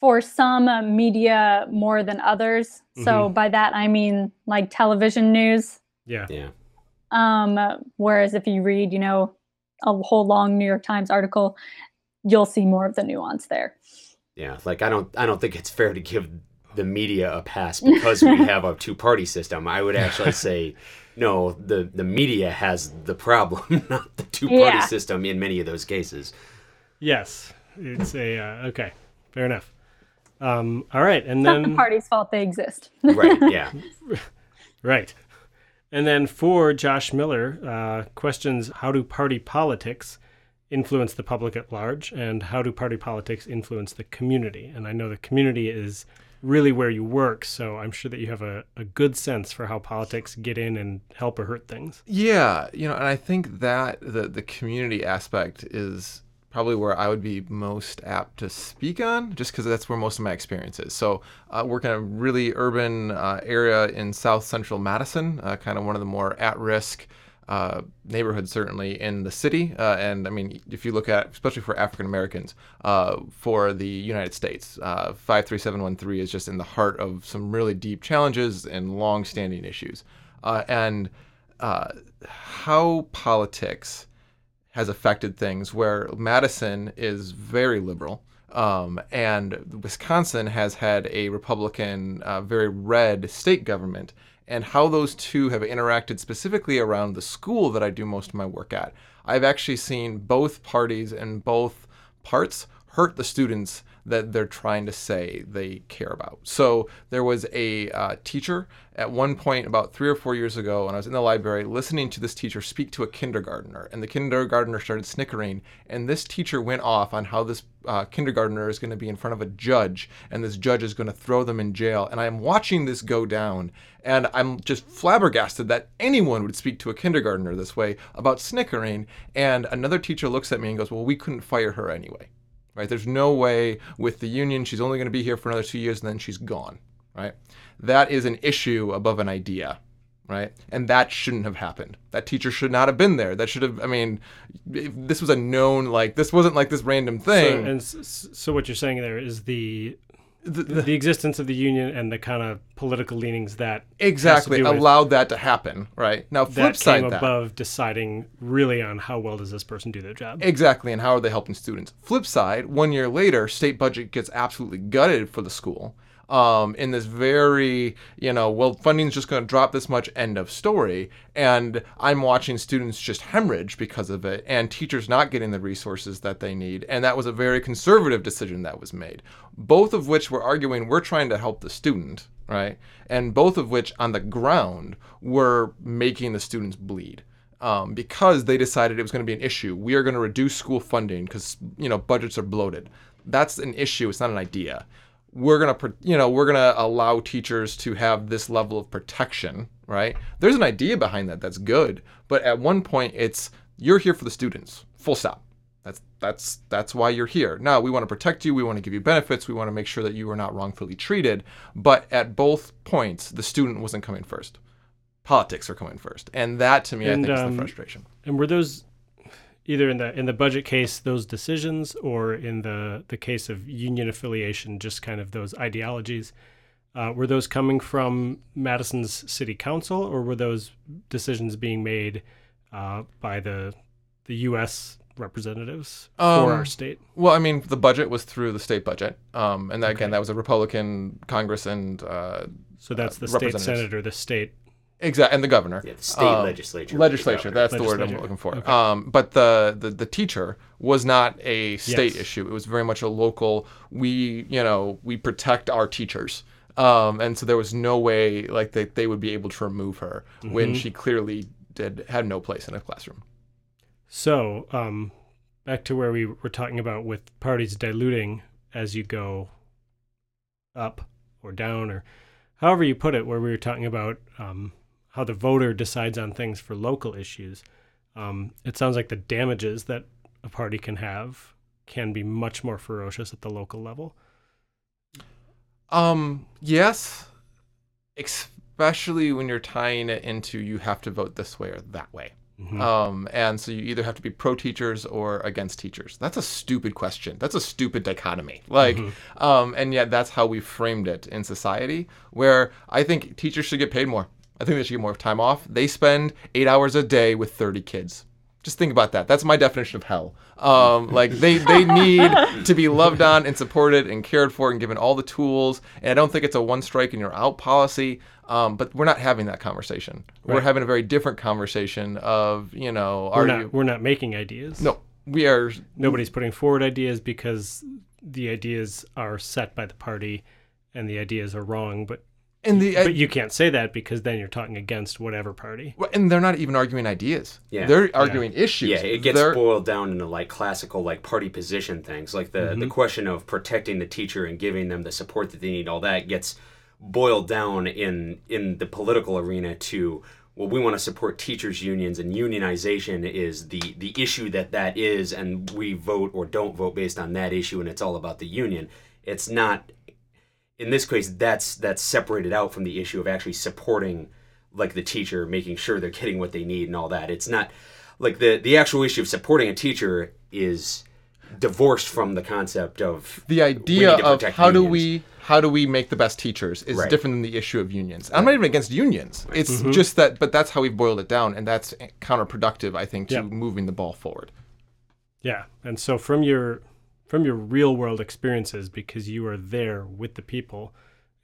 for some media more than others. So by that I mean like television news. Yeah. Yeah. Um, whereas if you read, you know, a whole long New York Times article, you'll see more of the nuance there. Yeah, like I don't I don't think it's fair to give the media a pass because we have a two party system. I would actually say no, the the media has the problem, not the two party Yeah. system in many of those cases. Yes. It's a uh, okay. Fair enough. Um, all right, and It's not then the party's fault they exist. Right, yeah. right, and then for Josh Miller, uh, questions: How do party politics influence the public at large, and how do party politics influence the community? And I know the community is really where you work, so I'm sure that you have a, a good sense for how politics get in and help or hurt things. Yeah, you know, and I think that the the community aspect is probably where I would be most apt to speak on, just because that's where most of my experience is. So, uh, work in a really urban uh, area in South Central Madison, uh, kind of one of the more at-risk uh, neighborhoods, certainly in the city. Uh, and I mean, if you look at, especially for African Americans, uh, for the United States, 53713 is just in the heart of some really deep challenges and long-standing issues. and how politics has affected things where Madison is very liberal. Um, and Wisconsin has had a Republican, uh, very red state government, and how those two have interacted specifically around the school that I do most of my work at. I've actually seen both parties and both parts hurt the students that they're trying to say they care about. So there was a uh, teacher at one point about three or four years ago when I was in the library listening to this teacher speak to a kindergartner, and the kindergartner started snickering, and this teacher went off on how this uh, kindergartner is going to be in front of a judge, and this judge is going to throw them in jail. And I'm watching this go down, and I'm just flabbergasted that anyone would speak to a kindergartner this way about snickering. And another teacher looks at me and goes, Well, we couldn't fire her anyway right? There's no way with the union she's only going to be here for another two years and then she's gone, right? That is an issue above an idea, right? And that shouldn't have happened. That teacher should not have been there. That should have. I mean, this was a known like this wasn't like this random thing. So, and so what you're saying there is the the, the, the, existence of the union and the kind of political leanings that exactly. allowed that to happen right? Now flip that side came that, above deciding really on how well does this person do their job. Exactly and how are they helping students? Flip side one year later state budget gets absolutely gutted for the school um, in this very, you know, well, funding's just going to drop this much, end of story. And I'm watching students just hemorrhage because of it, and teachers not getting the resources that they need. And that was a very conservative decision that was made. Both of which were arguing we're trying to help the student, right? And both of which on the ground were making the students bleed. Um, because they decided it was going to be an issue. We are going to reduce school funding because you know budgets are bloated. That's an issue. It's not an idea we're going to you know we're going to allow teachers to have this level of protection right? There's an idea behind that that's good but at one point it's you're here for the students. Full stop. That's that's that's why you're here. Now we want to protect you we want to give you benefits we want to make sure that you are not wrongfully treated but at both points the student wasn't coming first. Politics are coming first. And that to me and, i think um, is the frustration. and were those either in the in the budget case those decisions or in the the case of union affiliation just kind of those ideologies uh, were those coming from Madison's city council or were those decisions being made uh, by the the U.S. representatives um, for our state? Well, I mean, the budget was through the state budget, um, and that, okay. again, that was a Republican Congress and uh, so that's the state senate or the state Exactly, and the governor. Yeah, the state um, legislature. Legislature. That's legislature. the word I'm looking for. Okay. Um, but the, the the teacher was not a state yes. issue. It was very much a local. We you know we protect our teachers. Um, and so there was no way like they, they would be able to remove her mm-hmm. when she clearly did had no place in a classroom. So um, back to where we were talking about with parties diluting as you go up or down or however you put it, where we were talking about um, how the voter decides on things for local issues, um, it sounds like the damages that a party can have can be much more ferocious at the local level. Um, yes, especially when you're tying it into you have to vote this way or that way. Mm-hmm. Um, and so you either have to be pro teachers or against teachers. That's a stupid question. That's a stupid dichotomy. Like, mm-hmm. um, and yet that's how we framed it in society, where I think teachers should get paid more. I think they should get more time off. They spend eight hours a day with 30 kids. Just think about that. That's my definition of hell. Um, like they, they need to be loved on and supported and cared for and given all the tools. And I don't think it's a one strike and you're out policy. Um, but we're not having that conversation. Right. We're having a very different conversation of you know we're not you, we're not making ideas. No, we are. Nobody's putting forward ideas because the ideas are set by the party, and the ideas are wrong. But and the, but you can't say that because then you're talking against whatever party. And they're not even arguing ideas. Yeah. They're arguing yeah. issues. Yeah, it gets they're... boiled down into like classical like party position things. Like the, mm-hmm. the question of protecting the teacher and giving them the support that they need, all that gets boiled down in in the political arena to well, we want to support teachers unions and unionization is the the issue that that is, and we vote or don't vote based on that issue, and it's all about the union. It's not. In this case, that's that's separated out from the issue of actually supporting, like the teacher, making sure they're getting what they need and all that. It's not like the the actual issue of supporting a teacher is divorced from the concept of the idea of how do we how do we make the best teachers is right. different than the issue of unions. I'm not even against unions. It's mm-hmm. just that, but that's how we've boiled it down, and that's counterproductive, I think, to yeah. moving the ball forward. Yeah, and so from your from your real world experiences, because you are there with the people,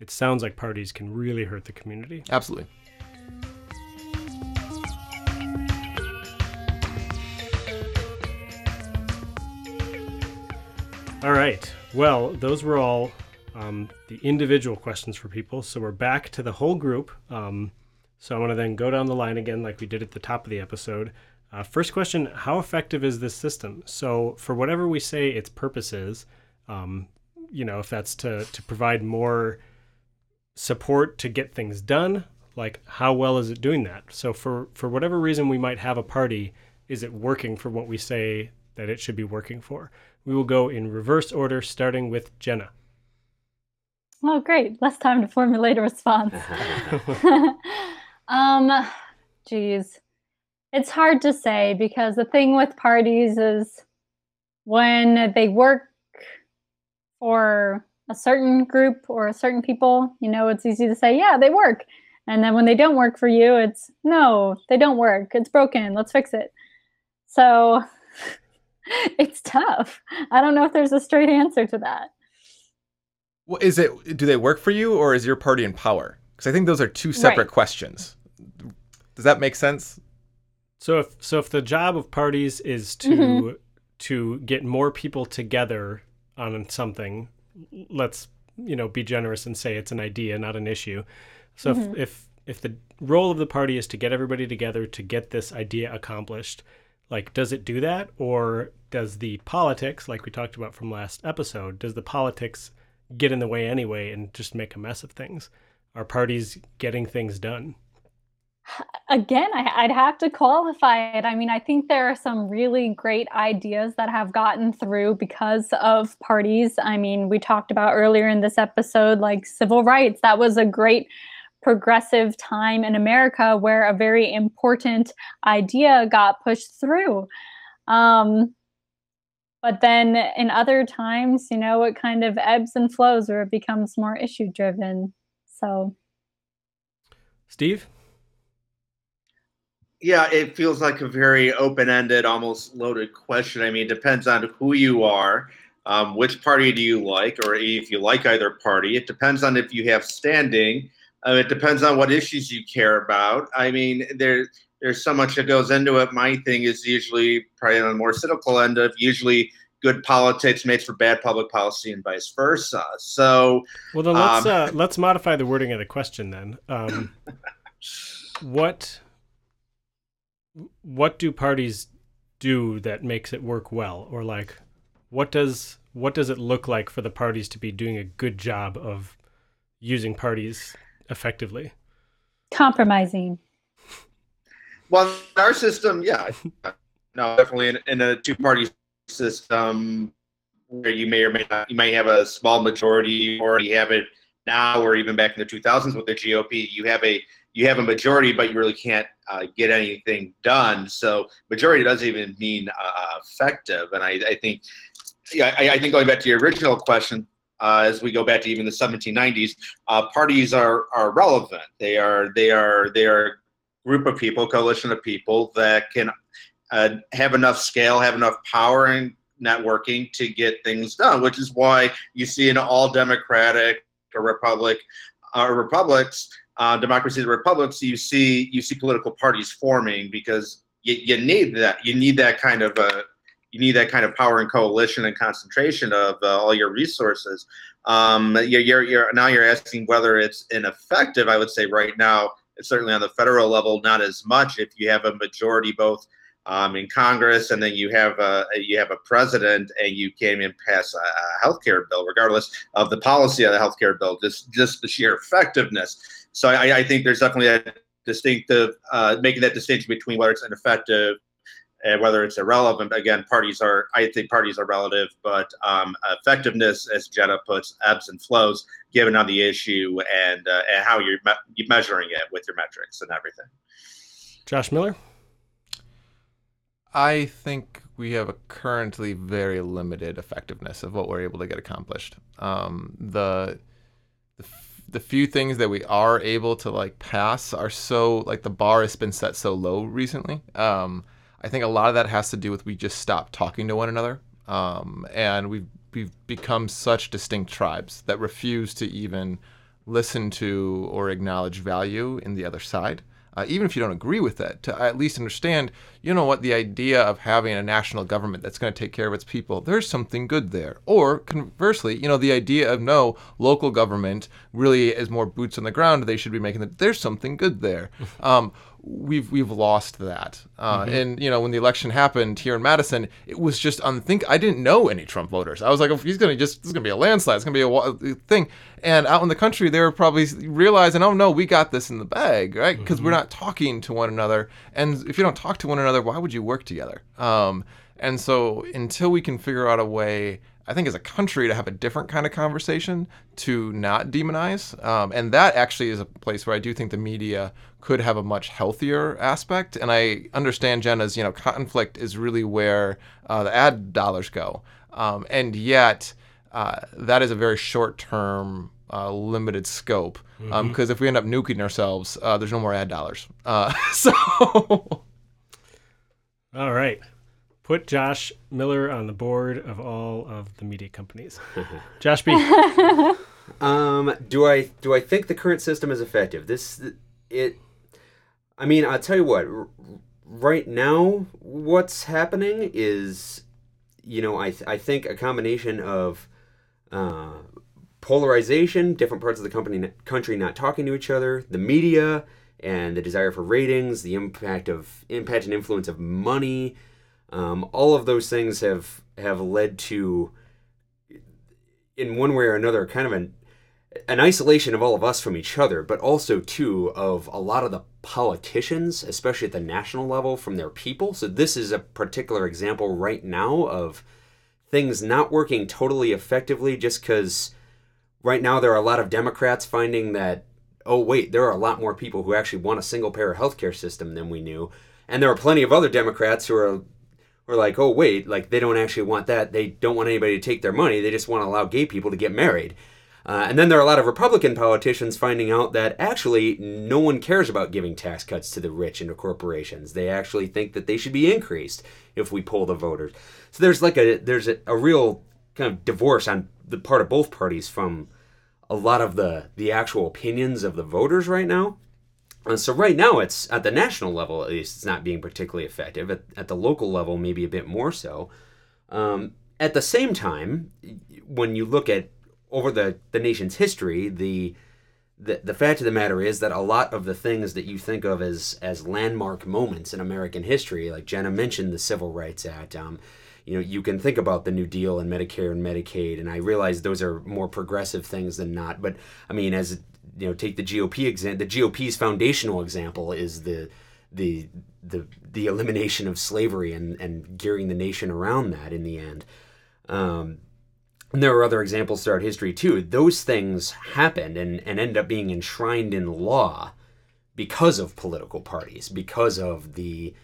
it sounds like parties can really hurt the community. Absolutely. All right. Well, those were all um, the individual questions for people. So we're back to the whole group. Um, so I want to then go down the line again, like we did at the top of the episode. Uh, first question How effective is this system? So, for whatever we say its purpose is, um, you know, if that's to, to provide more support to get things done, like how well is it doing that? So, for, for whatever reason we might have a party, is it working for what we say that it should be working for? We will go in reverse order, starting with Jenna. Oh, great. Less time to formulate a response. um, geez. It's hard to say because the thing with parties is when they work for a certain group or a certain people, you know, it's easy to say, yeah, they work. And then when they don't work for you, it's no, they don't work. It's broken. Let's fix it. So it's tough. I don't know if there's a straight answer to that. Well, is it do they work for you or is your party in power? Because I think those are two separate right. questions. Does that make sense? So if so if the job of parties is to mm-hmm. to get more people together on something, let's you know be generous and say it's an idea, not an issue. So mm-hmm. if, if if the role of the party is to get everybody together to get this idea accomplished, like does it do that or does the politics like we talked about from last episode does the politics get in the way anyway and just make a mess of things are parties getting things done again I, would have to qualify it i mean i think there are some really great ideas that have gotten through because of parties i mean we talked about earlier in this episode like civil rights that was a great progressive time in America where a very important idea got pushed through. Um, but then in other times, you know, it kind of ebbs and flows where it becomes more issue driven. So, Steve? Yeah, it feels like a very open ended, almost loaded question. I mean, it depends on who you are. Um, which party do you like, or if you like either party? It depends on if you have standing uh, it depends on what issues you care about. I mean, there there's so much that goes into it. My thing is usually probably on the more cynical end of usually good politics makes for bad public policy and vice versa. So, well, then let's um, uh, let's modify the wording of the question then. Um, what what do parties do that makes it work well, or like what does what does it look like for the parties to be doing a good job of using parties effectively? Compromising. Well, our system, yeah, no, definitely in, in a two-party system where you may or may not, you may have a small majority, or you have it now, or even back in the 2000s with the GOP, you have a you have a majority, but you really can't uh, get anything done. So majority doesn't even mean uh, effective. And I, I think, yeah, I, I, think going back to your original question, uh, as we go back to even the 1790s, uh, parties are are relevant. They are they are they are a group of people, coalition of people that can uh, have enough scale, have enough power and networking to get things done. Which is why you see in all democratic or republic or uh, republics, uh, democracies or republics, you see you see political parties forming because you, you need that. You need that kind of a you need that kind of power and coalition and concentration of uh, all your resources. Um, you're, you're, you're, now you're asking whether it's ineffective. I would say right now, it's certainly on the federal level, not as much. If you have a majority both um, in Congress and then you have a you have a president and you can't even pass a, a healthcare bill, regardless of the policy of the health care bill, just just the sheer effectiveness. So I, I think there's definitely a distinctive, uh, making that distinction between whether it's ineffective and whether it's irrelevant. Again, parties are, I think parties are relative, but um, effectiveness, as Jenna puts, ebbs and flows given on the issue and, uh, and how you're, me- you're measuring it with your metrics and everything. Josh Miller? I think we have a currently very limited effectiveness of what we're able to get accomplished. Um, the, the few things that we are able to like pass are so like the bar has been set so low recently. Um, I think a lot of that has to do with we just stopped talking to one another, um, and we've we've become such distinct tribes that refuse to even listen to or acknowledge value in the other side uh, even if you don't agree with it, to at least understand, you know what, the idea of having a national government that's going to take care of its people, there's something good there. Or conversely, you know, the idea of no, local government really is more boots on the ground, they should be making that, there's something good there. Um, we've we've lost that. Uh, mm-hmm. And you know, when the election happened here in Madison, it was just unthink. I didn't know any Trump voters. I was like, oh, he's gonna just this is gonna be a landslide. It's gonna be a, a thing. And out in the country, they were probably realizing, oh no, we got this in the bag, right? Because mm-hmm. we're not talking to one another. And if you don't talk to one another, why would you work together? Um, and so until we can figure out a way I think as a country to have a different kind of conversation to not demonize. Um, and that actually is a place where I do think the media could have a much healthier aspect. And I understand Jenna's, you know, conflict is really where uh, the ad dollars go. Um, and yet, uh, that is a very short term, uh, limited scope. Because um, mm-hmm. if we end up nuking ourselves, uh, there's no more ad dollars. Uh, so. All right put Josh Miller on the board of all of the media companies. Josh B. um, do I do I think the current system is effective? This it. I mean, I'll tell you what. R- right now, what's happening is, you know, I th- I think a combination of. Uh, polarization, different parts of the company, country not talking to each other, the media, and the desire for ratings, the impact of impact and influence of money, um, all of those things have have led to, in one way or another, kind of an an isolation of all of us from each other, but also too of a lot of the politicians, especially at the national level, from their people. So this is a particular example right now of things not working totally effectively, just because right now there are a lot of Democrats finding that oh wait, there are a lot more people who actually want a single payer healthcare system than we knew. And there are plenty of other Democrats who are or like, oh wait, like they don't actually want that. They don't want anybody to take their money. They just want to allow gay people to get married. Uh, and then there are a lot of Republican politicians finding out that actually no one cares about giving tax cuts to the rich and to corporations. They actually think that they should be increased if we poll the voters. So there's like a there's a, a real kind of divorce on the part of both parties from a lot of the the actual opinions of the voters right now. So right now, it's at the national level at least, it's not being particularly effective. At, at the local level, maybe a bit more so. Um, at the same time, when you look at over the, the nation's history, the, the the fact of the matter is that a lot of the things that you think of as as landmark moments in American history, like Jenna mentioned, the Civil Rights Act. Um, you know, you can think about the New Deal and Medicare and Medicaid, and I realize those are more progressive things than not. But I mean, as you know take the GOP example. The GOP's foundational example is the the the the elimination of slavery and and gearing the nation around that in the end. Um, and there are other examples throughout history too. Those things happened and, and end up being enshrined in law because of political parties, because of the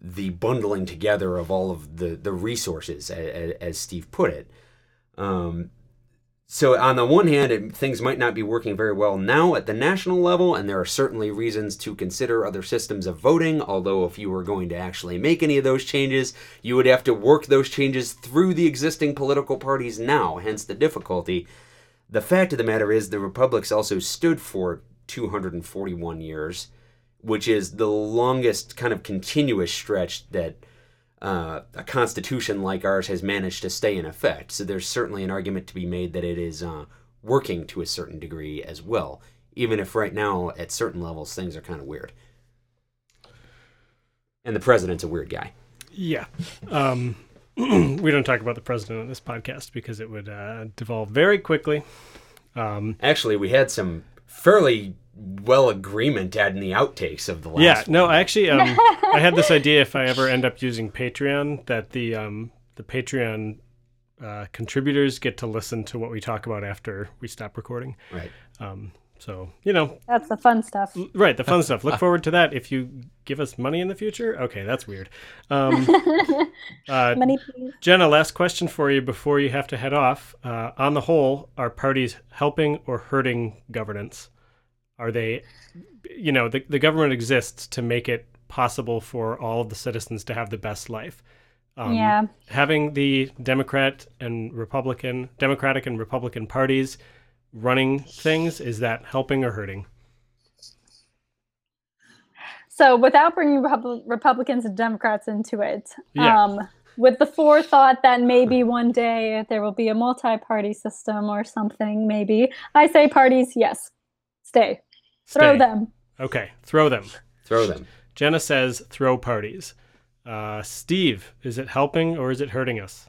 the bundling together of all of the the resources, as, as Steve put it. Um, so on the one hand, it, things might not be working very well now at the national level, and there are certainly reasons to consider other systems of voting. Although, if you were going to actually make any of those changes, you would have to work those changes through the existing political parties now. Hence the difficulty. The fact of the matter is, the republics also stood for 241 years, which is the longest kind of continuous stretch that uh, a constitution like ours has managed to stay in effect. So there's certainly an argument to be made that it is uh, working to a certain degree as well, even if right now at certain levels things are kind of weird. And the president's a weird guy. Yeah. Um, we don't talk about the president on this podcast because it would uh, devolve very quickly. Um, Actually, we had some fairly well agreement at in the outtakes of the last. Yeah, no, one. I actually um, I had this idea if I ever end up using Patreon that the um, the Patreon uh, contributors get to listen to what we talk about after we stop recording. right. Um, so you know, That's the fun stuff. l- right, the fun stuff. Look forward to that. If you give us money in the future, okay, that's weird. Um, uh, Money, please. Jenna, last question for you before you have to head off. Uh, on the whole, are parties helping or hurting governance? Are they, you know, the, the government exists to make it possible for all of the citizens to have the best life. Um, yeah. Having the Democrat and Republican, Democratic and Republican parties running things, is that helping or hurting? So without bringing Repub- Republicans and Democrats into it, Yeah. um, with the forethought that maybe one day there will be a multi-party system or something, maybe I say parties, yes, stay, throw Stay. them. Okay, throw them. Throw them. Jenna says throw parties. Uh, Steve, is it helping or is it hurting us?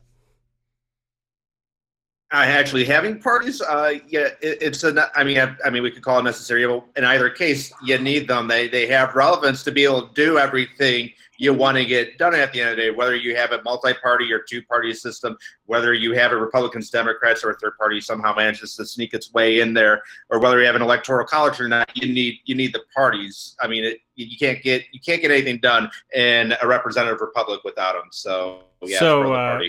Uh, actually, having parties, uh, yeah, it, it's a. I mean, I, I mean, we could call it necessary. But in either case, you need them. They they have relevance to be able to do everything you want to get done at the end of the day. Whether you have a multi-party or two-party system, whether you have a Republicans, Democrats, or a third party somehow manages to sneak its way in there, or whether you have an electoral college or not, you need you need the parties. I mean, it, you can't get you can't get anything done in a representative republic without them. So yeah, So, uh,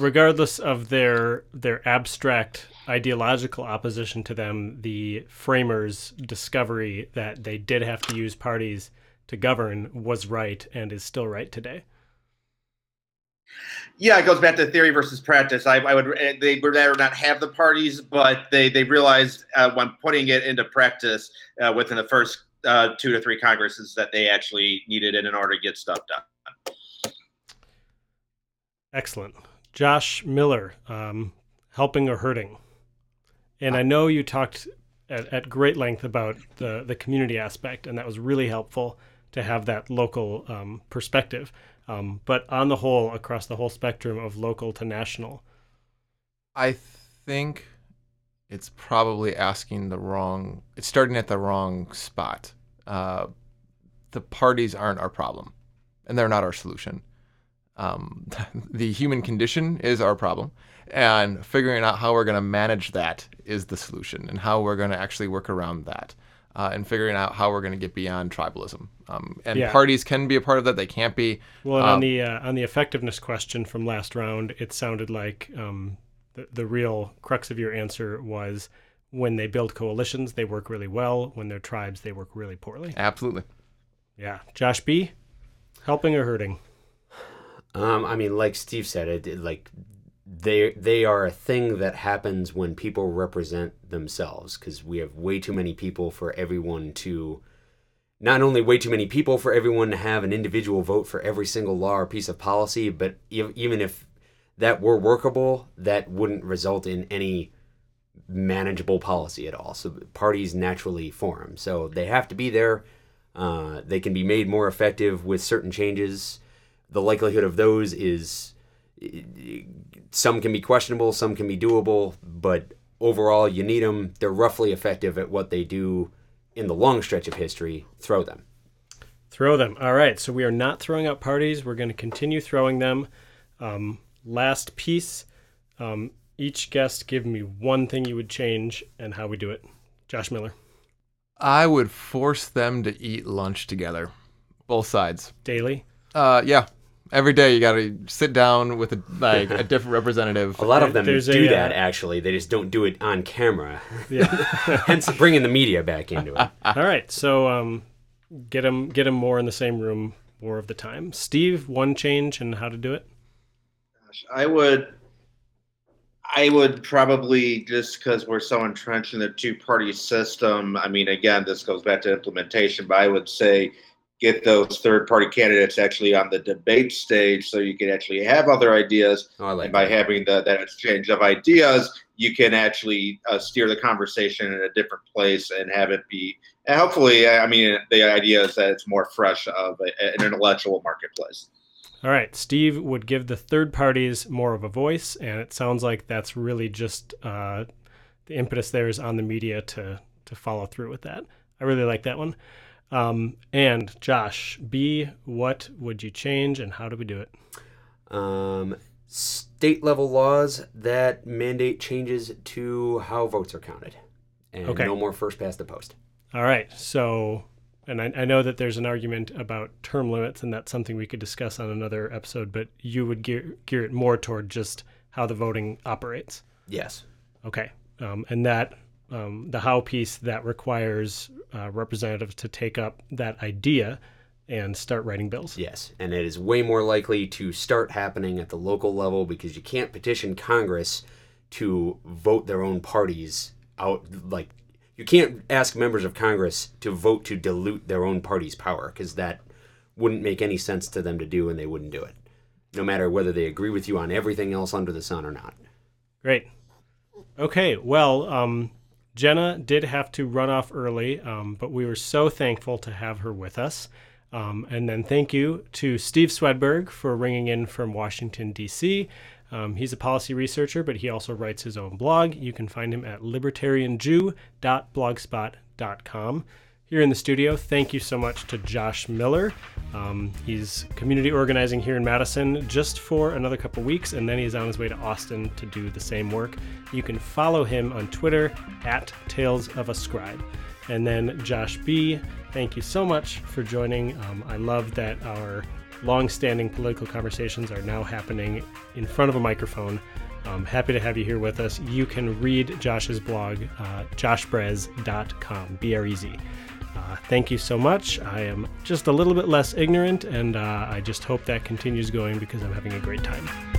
regardless of their their abstract ideological opposition to them, the framers' discovery that they did have to use parties to govern was right and is still right today. Yeah, it goes back to theory versus practice. I, I would eh, they would rather not have the parties, but they they realized uh, when putting it into practice uh, within the first uh, two to three congresses that they actually needed it in order to get stuff done. Excellent. Josh Miller, um, helping or hurting? And I know you talked at, at great length about the, the community aspect, and that was really helpful to have that local um, perspective. Um, but on the whole, across the whole spectrum of local to national, I think it's probably asking the wrong. It's starting at the wrong spot. Uh, the parties aren't our problem, and they're not our solution. Um, the human condition is our problem, and figuring out how we're going to manage that is the solution, and how we're going to actually work around that, uh, and figuring out how we're going to get beyond tribalism. Um, and Yeah. parties can be a part of that; they can't be. Well, and on Um, the uh, on the effectiveness question from last round, it sounded like um, the the real crux of your answer was when they build coalitions, they work really well. When they're tribes, they work really poorly. Absolutely. Yeah, Josh B, helping or hurting? Um, I mean, like Steve said, it, it- like they they are a thing that happens when people represent themselves because we have way too many people for everyone to not only way too many people for everyone to have an individual vote for every single law or piece of policy, but ev- even if that were workable, that wouldn't result in any manageable policy at all. So parties naturally form. So they have to be there. Uh, they can be made more effective with certain changes. The likelihood of those is some can be questionable, some can be doable, but overall, you need them. They're roughly effective at what they do in the long stretch of history. Throw them. Throw them. All right. So we are not throwing out parties. We're going to continue throwing them. Um, last piece. Um, each guest give me one thing you would change and how we do it. Josh Miller, I would force them to eat lunch together, both sides. daily. Uh, yeah. Every day you got to sit down with a like a different representative. A lot of them There's do a, that uh, actually. They just don't do it on camera. Yeah. Hence, bringing the media back into it. All right. So um, get them get them more in the same room more of the time. Steve, one change and how to do it. Gosh, I would, I would probably just because we're so entrenched in the two-party system. I mean, again, this goes back to implementation, but I would say get those third-party candidates actually on the debate stage, so you can actually have other ideas. Oh, I like and by that. having the, that exchange of ideas, you can actually uh, steer the conversation in a different place and have it be. And hopefully, I mean, the idea is that it's more fresh of a, an intellectual marketplace. All right. Steve would give the third parties more of a voice, and it sounds like that's really just uh, the impetus there is on the media to to follow through with that. I really like that one. Um, and Josh, B, what would you change and how do we do it? Um, state level laws that mandate changes to how votes are counted, and Okay. no more first past the post. All right. So, and I, I know that there's an argument about term limits, and that's something we could discuss on another episode, but you would gear, gear it more toward just how the voting operates. Yes. Okay. Um, and that, um, the how piece that requires uh, representatives to take up that idea and start writing bills. Yes, and it is way more likely to start happening at the local level because you can't petition Congress to vote their own parties out. Like, you can't ask members of Congress to vote to dilute their own party's power because that wouldn't make any sense to them to do, and they wouldn't do it, no matter whether they agree with you on everything else under the sun or not. Great. Okay, well, um, Jenna did have to run off early, um, but we were so thankful to have her with us. Um, and then thank you to Steve Swedberg for ringing in from Washington, D.C. Um, he's a policy researcher, but he also writes his own blog. You can find him at libertarianjew.blogspot.com. Here in the studio, thank you so much to Josh Miller. Um, he's community organizing here in Madison just for another couple weeks, and then he's on his way to Austin to do the same work. You can follow him on Twitter at Tales of a Scribe. And then Josh B, thank you so much for joining. Um, I love that our long-standing political conversations are now happening in front of a microphone. I'm happy to have you here with us. You can read Josh's blog, uh, joshbrez.com, B-R-E-Z. Uh, thank you so much. I am just a little bit less ignorant, and uh, I just hope that continues going because I'm having a great time.